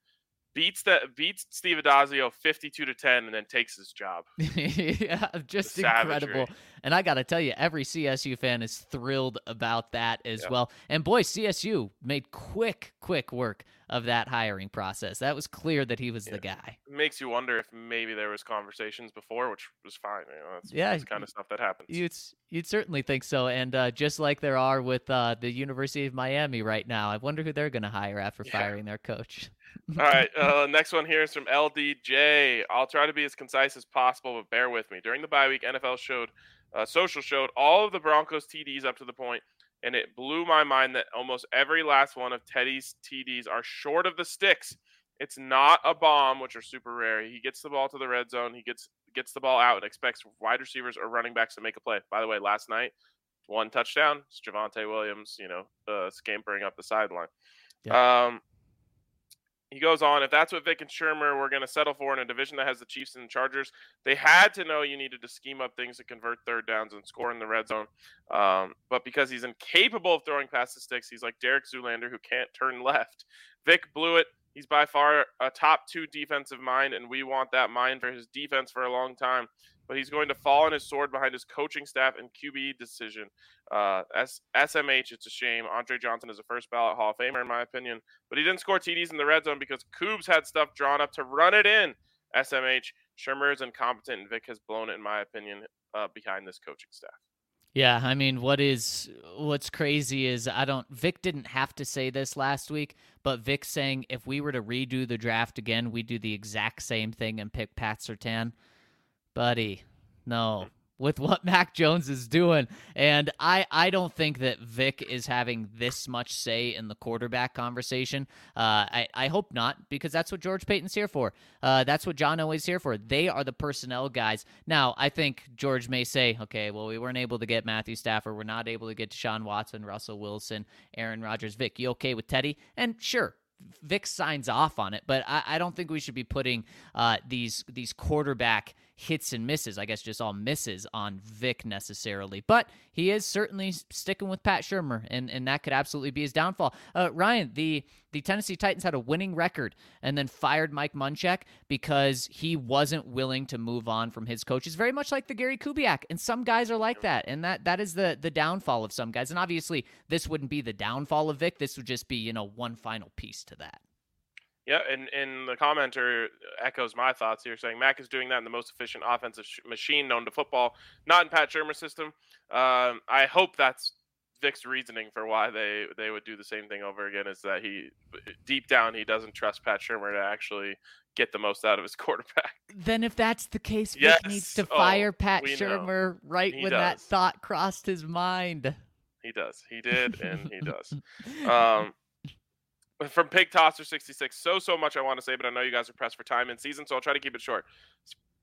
beats that beats Steve Addazio 52 to 10 and then takes his job. (laughs) yeah, just incredible. And I got to tell you every CSU fan is thrilled about that as yeah. well. And boy, CSU made quick quick work of that hiring process. That was clear that he was yeah. the guy. It makes you wonder if maybe there was conversations before, which was fine. You know, that's, yeah, that's kind of stuff that happens. You'd you'd certainly think so. And uh, just like there are with uh, the University of Miami right now, I wonder who they're going to hire after yeah. firing their coach. (laughs) All right, uh, next one here is from LDJ. I'll try to be as concise as possible, but bear with me. During the bye week, NFL showed, uh, social showed all of the Broncos TDs up to the point and it blew my mind that almost every last one of Teddy's TDs are short of the sticks. It's not a bomb, which are super rare. He gets the ball to the red zone. He gets gets the ball out and expects wide receivers or running backs to make a play. By the way, last night, one touchdown. It's Javonte Williams, you know, uh, scampering up the sideline. Yeah. Um, he goes on, if that's what Vic and Shurmur were going to settle for in a division that has the Chiefs and Chargers, they had to know you needed to scheme up things to convert third downs and score in the red zone. Um, but because he's incapable of throwing past the sticks, he's like Derek Zoolander who can't turn (laughs) left. Vic blew it. He's by far a top two defensive mind, and we want that mind for his defense for a long time but he's going to fall on his sword behind his coaching staff and QB decision. Uh, S- SMH, it's a shame. Andre Johnson is a first ballot Hall of Famer, in my opinion, but he didn't score TDs in the red zone because Coobs had stuff drawn up to run it in. SMH, Shurmur is incompetent, and Vic has blown it, in my opinion, uh, behind this coaching staff. Yeah, I mean, what is what's crazy is I don't. Vic didn't have to say this last week, but Vic saying if we were to redo the draft again, we'd do the exact same thing and pick Pat Surtain buddy. No. With what (laughs) Mac Jones is doing. And I, I don't think that Vic is having this much say in the quarterback conversation. Uh, I, I hope not, because that's what George Paton's here for. Uh, that's what John Elway's here for. They are the personnel guys. Now, I think George may say, okay, well, we weren't able to get Matthew Stafford. We're not able to get Sean Watson, Russell Wilson, Aaron Rodgers, Vic. You okay with Teddy? And sure, Vic signs off on it, but I, I don't think we should be putting uh, these these quarterback hits and misses. I guess just all misses on Vic necessarily, but he is certainly sticking with Pat Shurmur, and, and that could absolutely be his downfall. Uh, Ryan, the the Tennessee Titans had a winning record and then fired Mike Munchak because he wasn't willing to move on from his coaches. Very much like the Gary Kubiak, and some guys are like that, and that that is the the downfall of some guys. And obviously, this wouldn't be the downfall of Vic. This would just be you know one final piece to that. Yeah, and, and the commenter echoes my thoughts here, saying Mac is doing that in the most efficient offensive sh- machine known to football, not in Pat Shurmur's system. Um, I hope that's Vic's reasoning for why they, they would do the same thing over again is that he, deep down, he doesn't trust Pat Shurmur to actually get the most out of his (laughs) quarterback. Then, if that's the case, Vic yes. needs to fire oh, Pat Shurmur know. right he when does. that thought crossed his mind. He He does. He did, and he does. (laughs) Um, from Pig Tosser 66, so so much I want to say, but I know you guys are pressed for time in season, so I'll try to keep it short.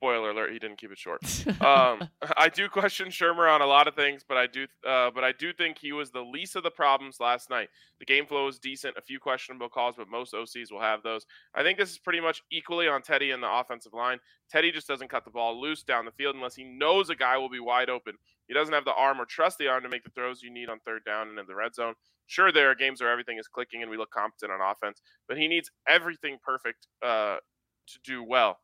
Spoiler alert: he didn't keep it short. (laughs) um, (laughs) I do question Shurmur on a lot of things, but I do, uh, but I do think he was the least of the problems last night. The game flow was decent, a few questionable calls, but most OCs will have those. I think this is pretty much equally on Teddy and the offensive line. Teddy just doesn't cut the ball loose down the field unless he knows a guy will be wide open. He doesn't have the arm or trust the arm to make the throws you need on third down and in the red zone. Sure, there are games where everything is clicking and we look competent on offense, but he needs everything perfect uh, to do well.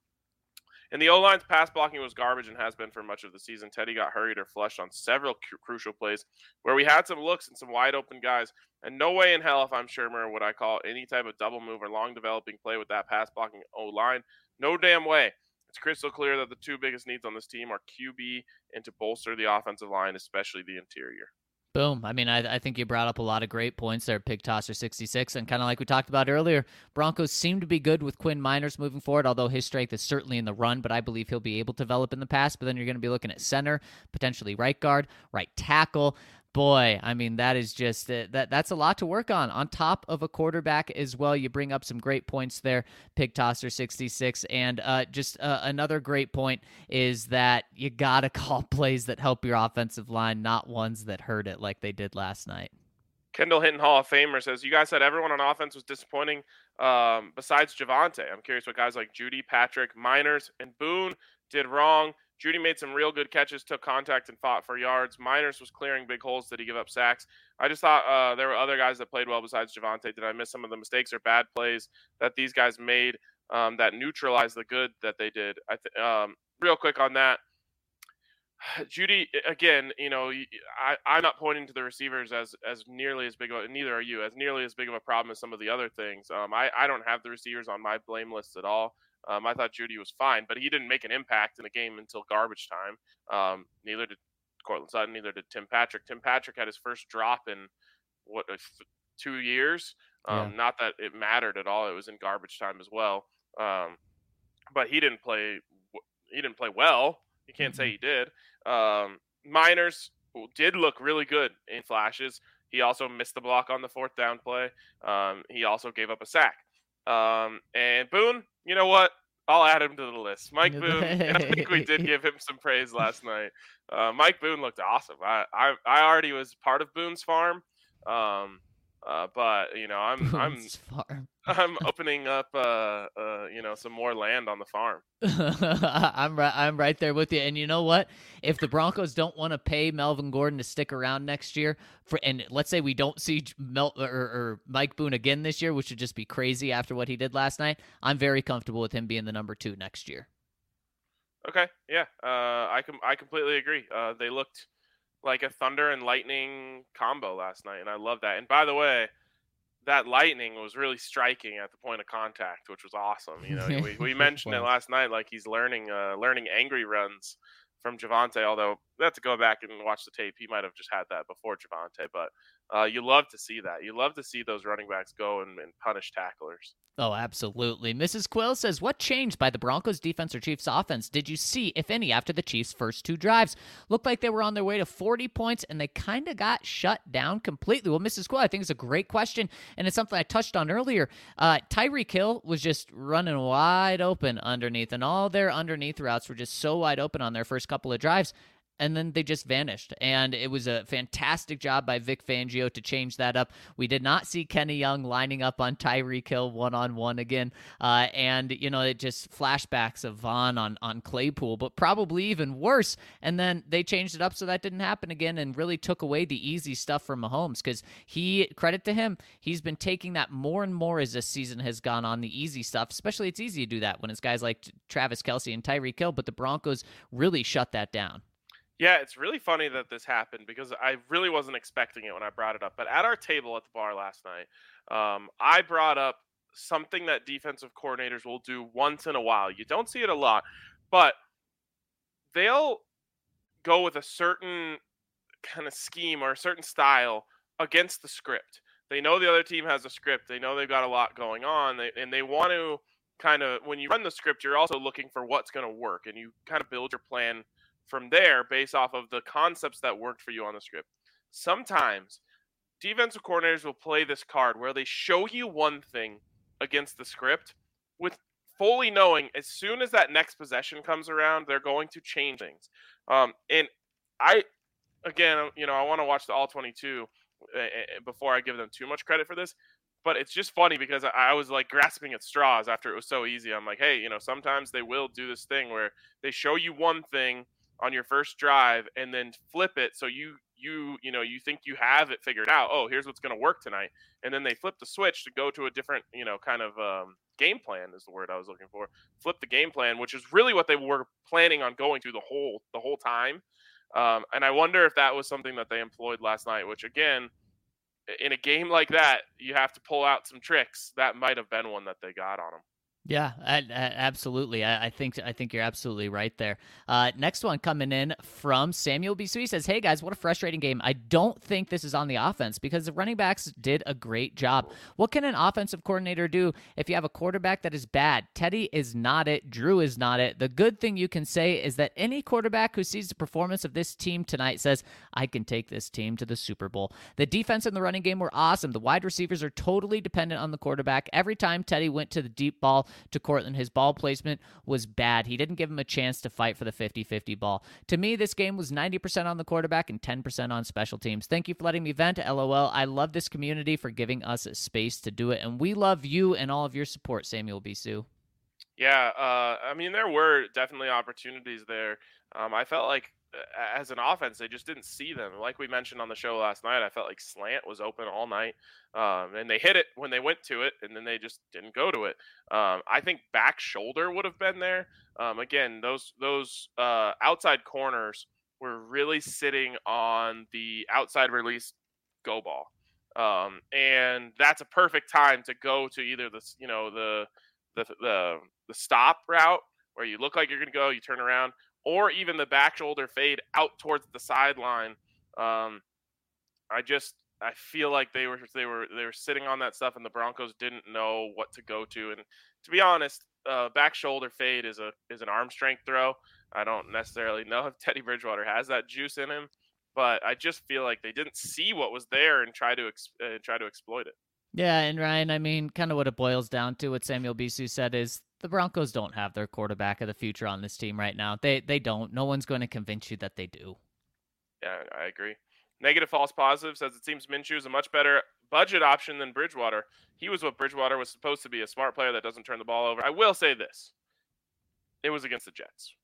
And the O line's pass blocking was garbage and has been for much of the season. Teddy got hurried or flushed on several cu- crucial plays where we had some looks and some wide open guys. And no way in hell, if I'm Shurmur, would I call any type of double move or long developing play with that pass blocking O line. No damn way. It's crystal clear that the two biggest needs on this team are QB and to bolster the offensive line, especially the interior. Boom. I mean, I, I, think you brought up a lot of great points there, Pig Tosser 66. And kind of like we talked about earlier, Broncos seem to be good with Quinn Meinerz moving forward, although his strength is certainly in the run, but I believe he'll be able to develop in the pass. But then you're going to be looking at center, potentially right guard, right tackle boy, I mean that is just uh, that that's a lot to work on. On top of a quarterback as well, you bring up some great points there, Pig Tosser sixty six, and uh, just uh, another great point is that you gotta (laughs) call plays that help your offensive line, not ones that hurt it like they did last night. Kendall Hinton Hall of Famer says, "You guys said everyone on offense was disappointing, um, besides Javonte. I'm curious what guys like Jeudy, Patrick, Meinerz, and Boone did wrong." Jeudy made some real good catches, took contact, and fought for yards. Meinerz was clearing big holes. Did he give up sacks? I just thought uh, there were other guys that played well besides Javonte. Did I miss some of the mistakes or bad plays that these guys made um, that neutralized the good that they did? I th- um, real quick on that. (sighs) Jeudy, again, you know, I, I'm not pointing to the receivers as as nearly as big of neither are you as nearly as big of a problem as some of the other things. Um, I, I don't have the receivers on my blame list at all. Um, I thought Jeudy was fine, but he didn't make an impact in the game until garbage time. Um, neither did Courtland Sutton, neither did Tim Patrick. Tim Patrick had his first drop in what two years. Um, yeah. Not that it mattered at all; it was in garbage time as well. Um, but he didn't play. He didn't play well. You can't mm-hmm. say he did. Um, Meinerz did look really good in flashes. He also missed the block on the fourth down play. Um, he also gave up a sack. Um, and Boone, you know what? I'll add him to the list. Mike Boone, and (laughs) I think we did (laughs) give him some praise last night. Uh, Mike Boone looked awesome. I, I, I already was part of Boone's farm. Um, uh, but you know, I'm (laughs) I'm farm. I'm opening up uh, uh you know some more land on the farm. (laughs) I'm right I'm right there with you. And you know what? If the Broncos don't want to pay Melvin Gordon to stick around next year for and let's say we don't see Mel or, or Mike Boone again this year, which would just be crazy after what he did last night, I'm very comfortable with him being the number 2 next year. Okay. Yeah. Uh I com- I completely agree. Uh they looked like a thunder and lightning combo last night, and I love that. And by the way, that lightning was really striking at the point of contact, which was awesome. You know, we, we (laughs) mentioned it last night, like he's learning uh, learning angry runs from Javonte. Although we have to go back and watch the tape, he might have just had that before Javonte. But uh, you love to see that. You love to see those running backs go and, and punish tacklers. Oh, absolutely. Mrs. Quill says, What changed by the Broncos defense or Chiefs offense did you see, if any, after the Chiefs' first two drives? Looked like they were on their way to 40 points and they kind of got shut down completely. Well, Mrs. Quill, I think it's a great question, and it's something I touched on earlier. Uh, Hill was just running wide open underneath, and all their underneath routes were just so wide open on their first couple of drives and then they just vanished. And it was a fantastic job by Vic Fangio to change that up. We did not see Kenny Young lining up on Tyreek Hill one on one again. Uh, and, you know, it just flashbacks of Von on, on Claypool, but probably even worse. And then they changed it up so that didn't happen again and really took away the easy stuff from Mahomes because he, credit to him, he's been taking that more and more as this season has gone on, the easy stuff. Especially it's easy to do that when it's guys like Travis Kelce and Tyreek Hill, but the Broncos really shut that down. Yeah, it's really funny that this happened because I really wasn't expecting it when I brought it up. But at our table at the bar last night, um, I brought up something that defensive coordinators will do once in a while. You don't see it a lot, but they'll go with a certain kind of scheme or a certain style against the script. They know the other team has a script. They know they've got a lot going on, they, and they want to kind of when you run the script, you're also looking for what's going to work, and you kind of build your plan from there based off of the concepts that worked for you on the script. sometimes defensive coordinators will play this card where they show you one thing against the script with fully knowing as soon as that next possession comes around, they're going to change things. Um, and I, again, you know, I want to watch the all 22 uh, before I give them too much credit for this. But it's just funny because I was like grasping at straws after it was so easy. I'm like, hey, you know, sometimes they will do this thing where they show you one thing on your first drive and then flip it so you you you know you think you have it figured out oh here's what's going to work tonight and then they flip the switch to go to a different you know kind of um, game plan is the word i was looking for flip the game plan which is really what they were planning on going to the whole the whole time um, and i wonder if that was something that they employed last night which again in a game like that you have to pull out some tricks that might have been one that they got on them yeah, I, I, absolutely. I, I, think I think you're absolutely right there. Uh, next one coming in from Samuel B. He says, "Hey guys, what a frustrating game. I don't think this is on the offense because the running backs did a great job. What can an offensive coordinator do if you have a quarterback that is bad? Teddy is not it. Drew is not it. The good thing you can say is that any quarterback who sees the performance of this team tonight says, I can take this team to the Super Bowl. The defense and the running game were awesome. The wide receivers are totally dependent on the quarterback. Every time Teddy went to the deep ball." To Courtland. His ball placement was bad. He didn't give him a chance to fight for the 50 50 ball. To me, this game was 90% on the quarterback and 10% on special teams. Thank you for letting me vent. LOL. I love this community for giving us space to do it. And we love you and all of your support, Samuel Bisu. Yeah, uh, I mean, there were definitely opportunities there. Um, I felt like as an offense, they just didn't see them. Like we mentioned on the show last night, I felt like slant was open all night, um, and they hit it when they went to it, and then they just didn't go to it. Um, I think back shoulder would have been there. Um, again, those those uh, outside corners were really sitting on the outside release go ball, um, and that's a perfect time to go to either the you know the the the, the stop route where you look like you're going to go, you turn around, or even the back shoulder fade out towards the sideline. Um, I just I feel like they were they were they were sitting on that stuff, and the Broncos didn't know what to go to. And to be honest, uh, back shoulder fade is a is an arm strength throw. I don't necessarily know if (laughs) Teddy Bridgewater has that juice in him, but I just feel like they didn't see what was there and try to ex- uh, try to exploit it. Yeah, and Ryan, I mean, kind of what it boils down to, what Samuel Bisu said is the Broncos don't have their quarterback of the future on this team right now. They they don't. No one's going to convince you that they do. Yeah, I agree. Negative false positive says it seems Minshew is a much better budget option than Bridgewater. He was what Bridgewater was supposed to be a smart player that doesn't turn the ball over. I will say this. It was against the Jets.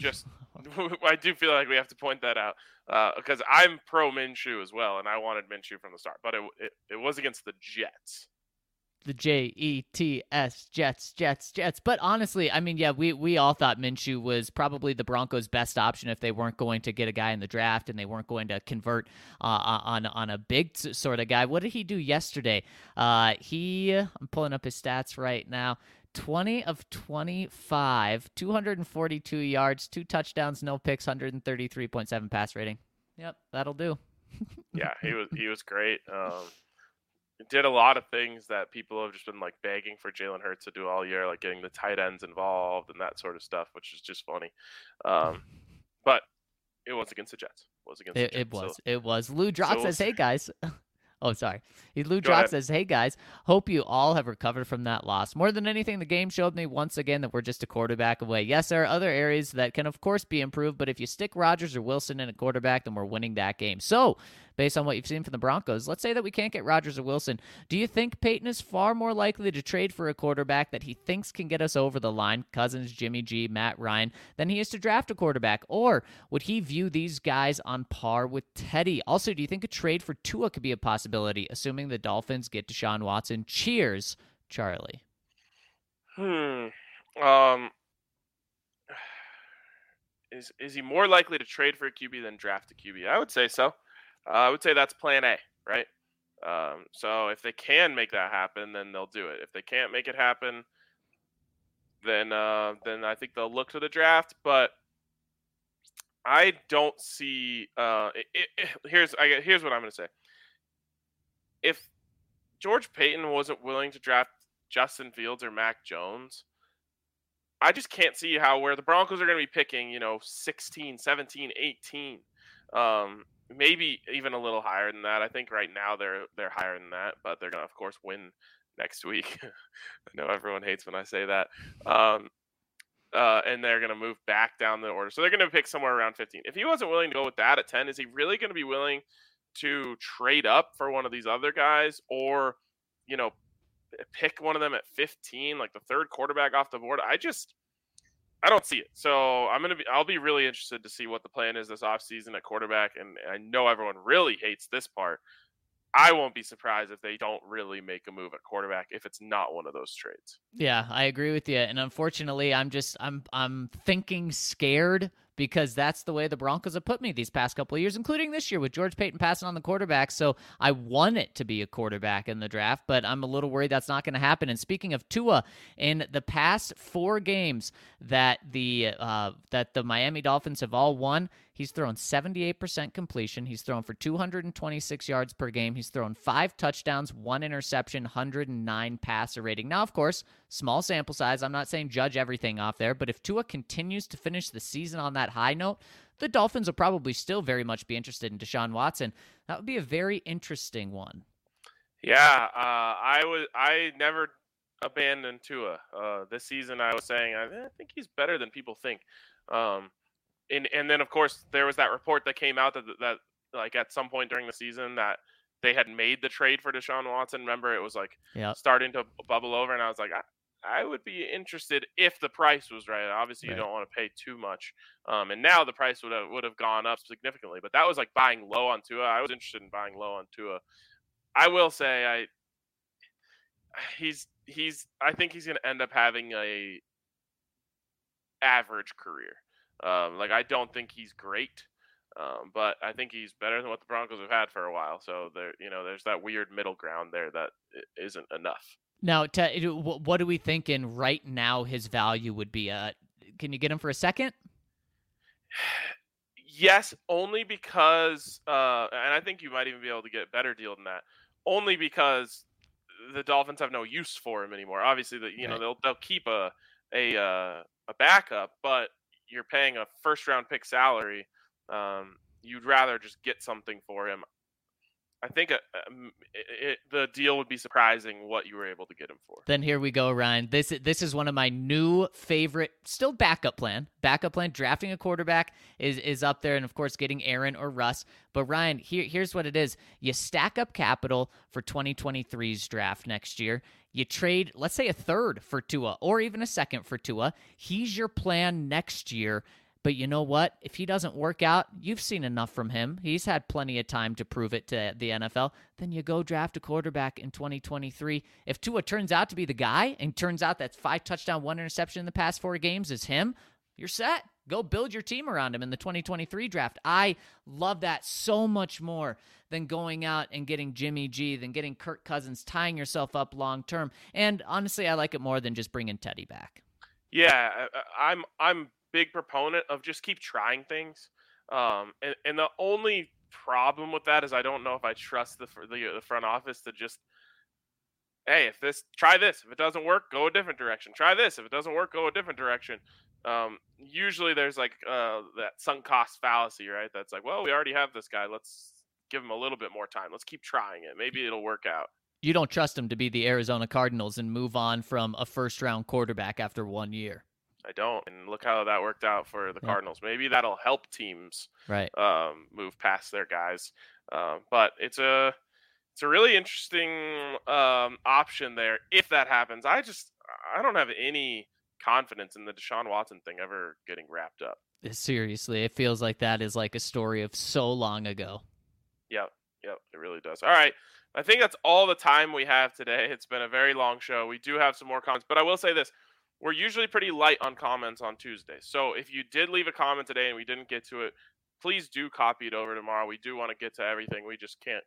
Just (laughs) (laughs) I do feel like we have to point that out because uh, I'm pro Minshew as well, and I wanted Minshew from the start, but it, it, it was against the Jets the J E T S Jets Jets Jets. But honestly, I mean, yeah, we we all thought Minshew was probably the Broncos' best option if they weren't going to get a guy in the draft and they weren't going to convert uh, on on a big sort of guy. What did he do yesterday? Uh, he I'm pulling up his stats right now. 20 of 25, 242 yards, two touchdowns, no picks, 133.7 pass rating. Yep, that'll do. yeah, he was he was great. Um, did a lot of things that people have just been like begging for Jalen Hurts to do all year, like getting the tight ends involved and that sort of stuff, which is just funny. Um, but it was against the Jets. It was against it, Jets, it was. So. It was. Lou Drock so says, "Hey guys." (laughs) Oh, sorry. Lou Drock says, Hey guys, hope you all have recovered from that loss. More than anything, the game showed me once again that we're just a quarterback away. Yes, there are other areas that can, of course, be improved, but if you stick Rodgers or Wilson in a quarterback, then we're winning that game. So, based on what you've seen from the Broncos. Let's say that we can't get Rodgers or Wilson. Do you think Paton is far more likely to trade for a quarterback that he thinks can get us over the line, Cousins, Jimmy G, Matt Ryan, than he is to draft a quarterback? Or would he view these guys on par with Teddy? Also, do you think a trade for Tua could be a possibility, assuming the Dolphins get Deshaun Watson? Cheers, Charlie. Hmm. Um. (sighs) Is is he more likely to trade for a QB than draft a QB? I would say so. Uh, I would say that's plan A, right? Um, so if they can make that happen, then they'll do it. If they can't make it happen, then uh, then I think they'll look to the draft. But I don't see. Uh, it, it, here's I, here's what I'm going to say. If George Paton wasn't willing to draft Justin Fields or Mac Jones, I just can't see how where the Broncos are going to be picking, you know, 16, 17, 18. Um, maybe even a little higher than that. I think right now they're they're higher than that, but they're gonna of course win next week. (laughs) I know everyone hates when I say that. Um, uh, and they're going to move back down the order. So they're going to pick somewhere around 15. If he wasn't willing to go with that at 10, is he really going to be willing to trade up for one of these other guys or, you know, pick one of them at 15, like the third quarterback off the board? I just, I don't see it. So I'm to be, I'll be really interested to see what the plan is this offseason at quarterback. And I know everyone really hates this part. I won't be surprised if they don't really make a move at quarterback if it's not one of those trades. Yeah, I agree with you. And unfortunately, I'm just I'm I'm thinking scared because that's the way the Broncos have put me these past couple of years, including this year with George Paton passing on the quarterback. So I want it to be a quarterback in the draft, but I'm a little worried that's not going to happen. And speaking of Tua, in the past four games that the uh, that the Miami Dolphins have all won, He's thrown 78% completion. He's thrown for 226 yards per game. He's thrown five touchdowns, one interception, 109 passer rating. Now, of course, small sample size. I'm not saying judge everything off there, but if Tua continues to finish the season on that high note, the Dolphins will probably still very much be interested in Deshaun Watson. That would be a very interesting one. Yeah, uh, I was. I never abandoned Tua. Uh, this season, I was saying I, I, think he's better than people think. Um, and and then of course there was that report that came out that that like at some point during the season that they had made the trade for Deshaun Watson. Remember, it was like yep. starting to bubble over, and I was like, I, I, would be interested if the price was right. Obviously, right. you don't want to pay too much, um, and now the price would have would have gone up significantly. But that was like buying low on Tua. I was interested in buying low on Tua. I will say, I he's he's I think he's going to end up having a average career. Um, like I don't think he's great, um, but I think he's better than what the Broncos have had for a while. So there, you know, there's that weird middle ground there that isn't enough. Now, what do we think in right now? His value would be. Uh, can you get him for a second? (sighs) yes, only because, uh, and I think you might even be able to get a better deal than that. Only because the Dolphins have no use for him anymore. Obviously, that you right. know they'll they'll keep a a uh, a backup, but you're paying a first round pick salary, um, you'd rather just get something for him. I think a, uh, um, it, the deal would be surprising what you were able to get him for. Then here we go, Ryan. This this is one of my new favorite, still backup plan. Backup plan. Drafting a quarterback is is up there, and of course, getting Aaron or Russ. But Ryan, here here's what it is: you stack up capital for 2023's draft next year. You trade, let's say, a third for Tua, or even a second for Tua. He's your plan next year but you know what? If he doesn't work out, you've seen enough from him. He's had plenty of time to prove it to the NFL. Then you go draft a quarterback in 2023. If Tua turns out to be the guy and turns out that's five touchdown, one interception in the past four games is him, you're set. Go build your team around him in the 2023 draft. I love that so much more than going out and getting Jimmy G, than getting Kirk Cousins, tying yourself up long term. And honestly, I like it more than just bringing Teddy back. Yeah, uh, uh, I'm I'm big proponent of just keep trying things. Um, and, and the only problem with that is I don't know if I trust the, the uh, the front office to just hey if this try this if it doesn't work go a different direction try this if it doesn't work go a different direction um, usually there's like uh, that sunk cost fallacy right that's like well we already have this guy let's give him a little bit more time let's keep trying it maybe it'll work out you don't trust him to be the Arizona Cardinals and move on from a first round quarterback after one year I don't. And look how that worked out for the yeah. Cardinals. Maybe that'll help teams right um, move past their guys. Uh, but it's a it's a really interesting um, option there if that happens. I just I don't have any confidence in the Deshaun Watson thing ever getting wrapped up. Seriously, it feels like that is like a story of so long ago. Yep, yep, it really does. All right. I think that's all the time we have today. It's been a very long show. We do have some more comments, but I will say this we're usually pretty light on comments on Tuesday. So if you did leave a comment today and we didn't get to it, please do copy it over tomorrow. We do want to get to everything. We just can't.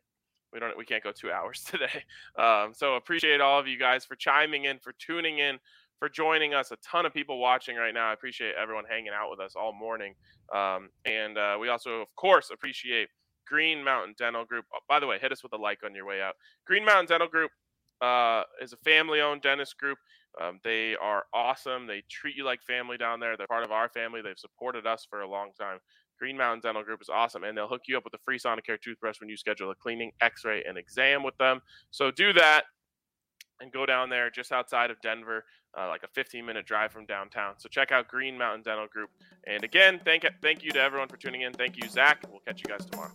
We don't. We can't go two (laughs) hours today. Um, so appreciate all of you guys for chiming in, for tuning in, for joining us. A ton of people watching right now. I appreciate everyone hanging out with us all morning. Um, and uh, we also, of course, appreciate Green Mountain Dental Group. Oh, by the way, hit us with a like on your way out. Green Mountain Dental Group uh, is a family owned dentist group. Um, they are awesome. They treat you like family down there. They're part of our family. They've supported us for a long time. Green Mountain Dental Group is awesome, and they'll hook you up with a free Sonicare toothbrush when you schedule a cleaning, x ray, and exam with them. So do that and go down there just outside of Denver, uh, like a 15 minute drive from downtown. So check out Green Mountain Dental Group. And again, thank thank you to everyone for tuning in. Thank you, Zach. We'll catch you guys tomorrow.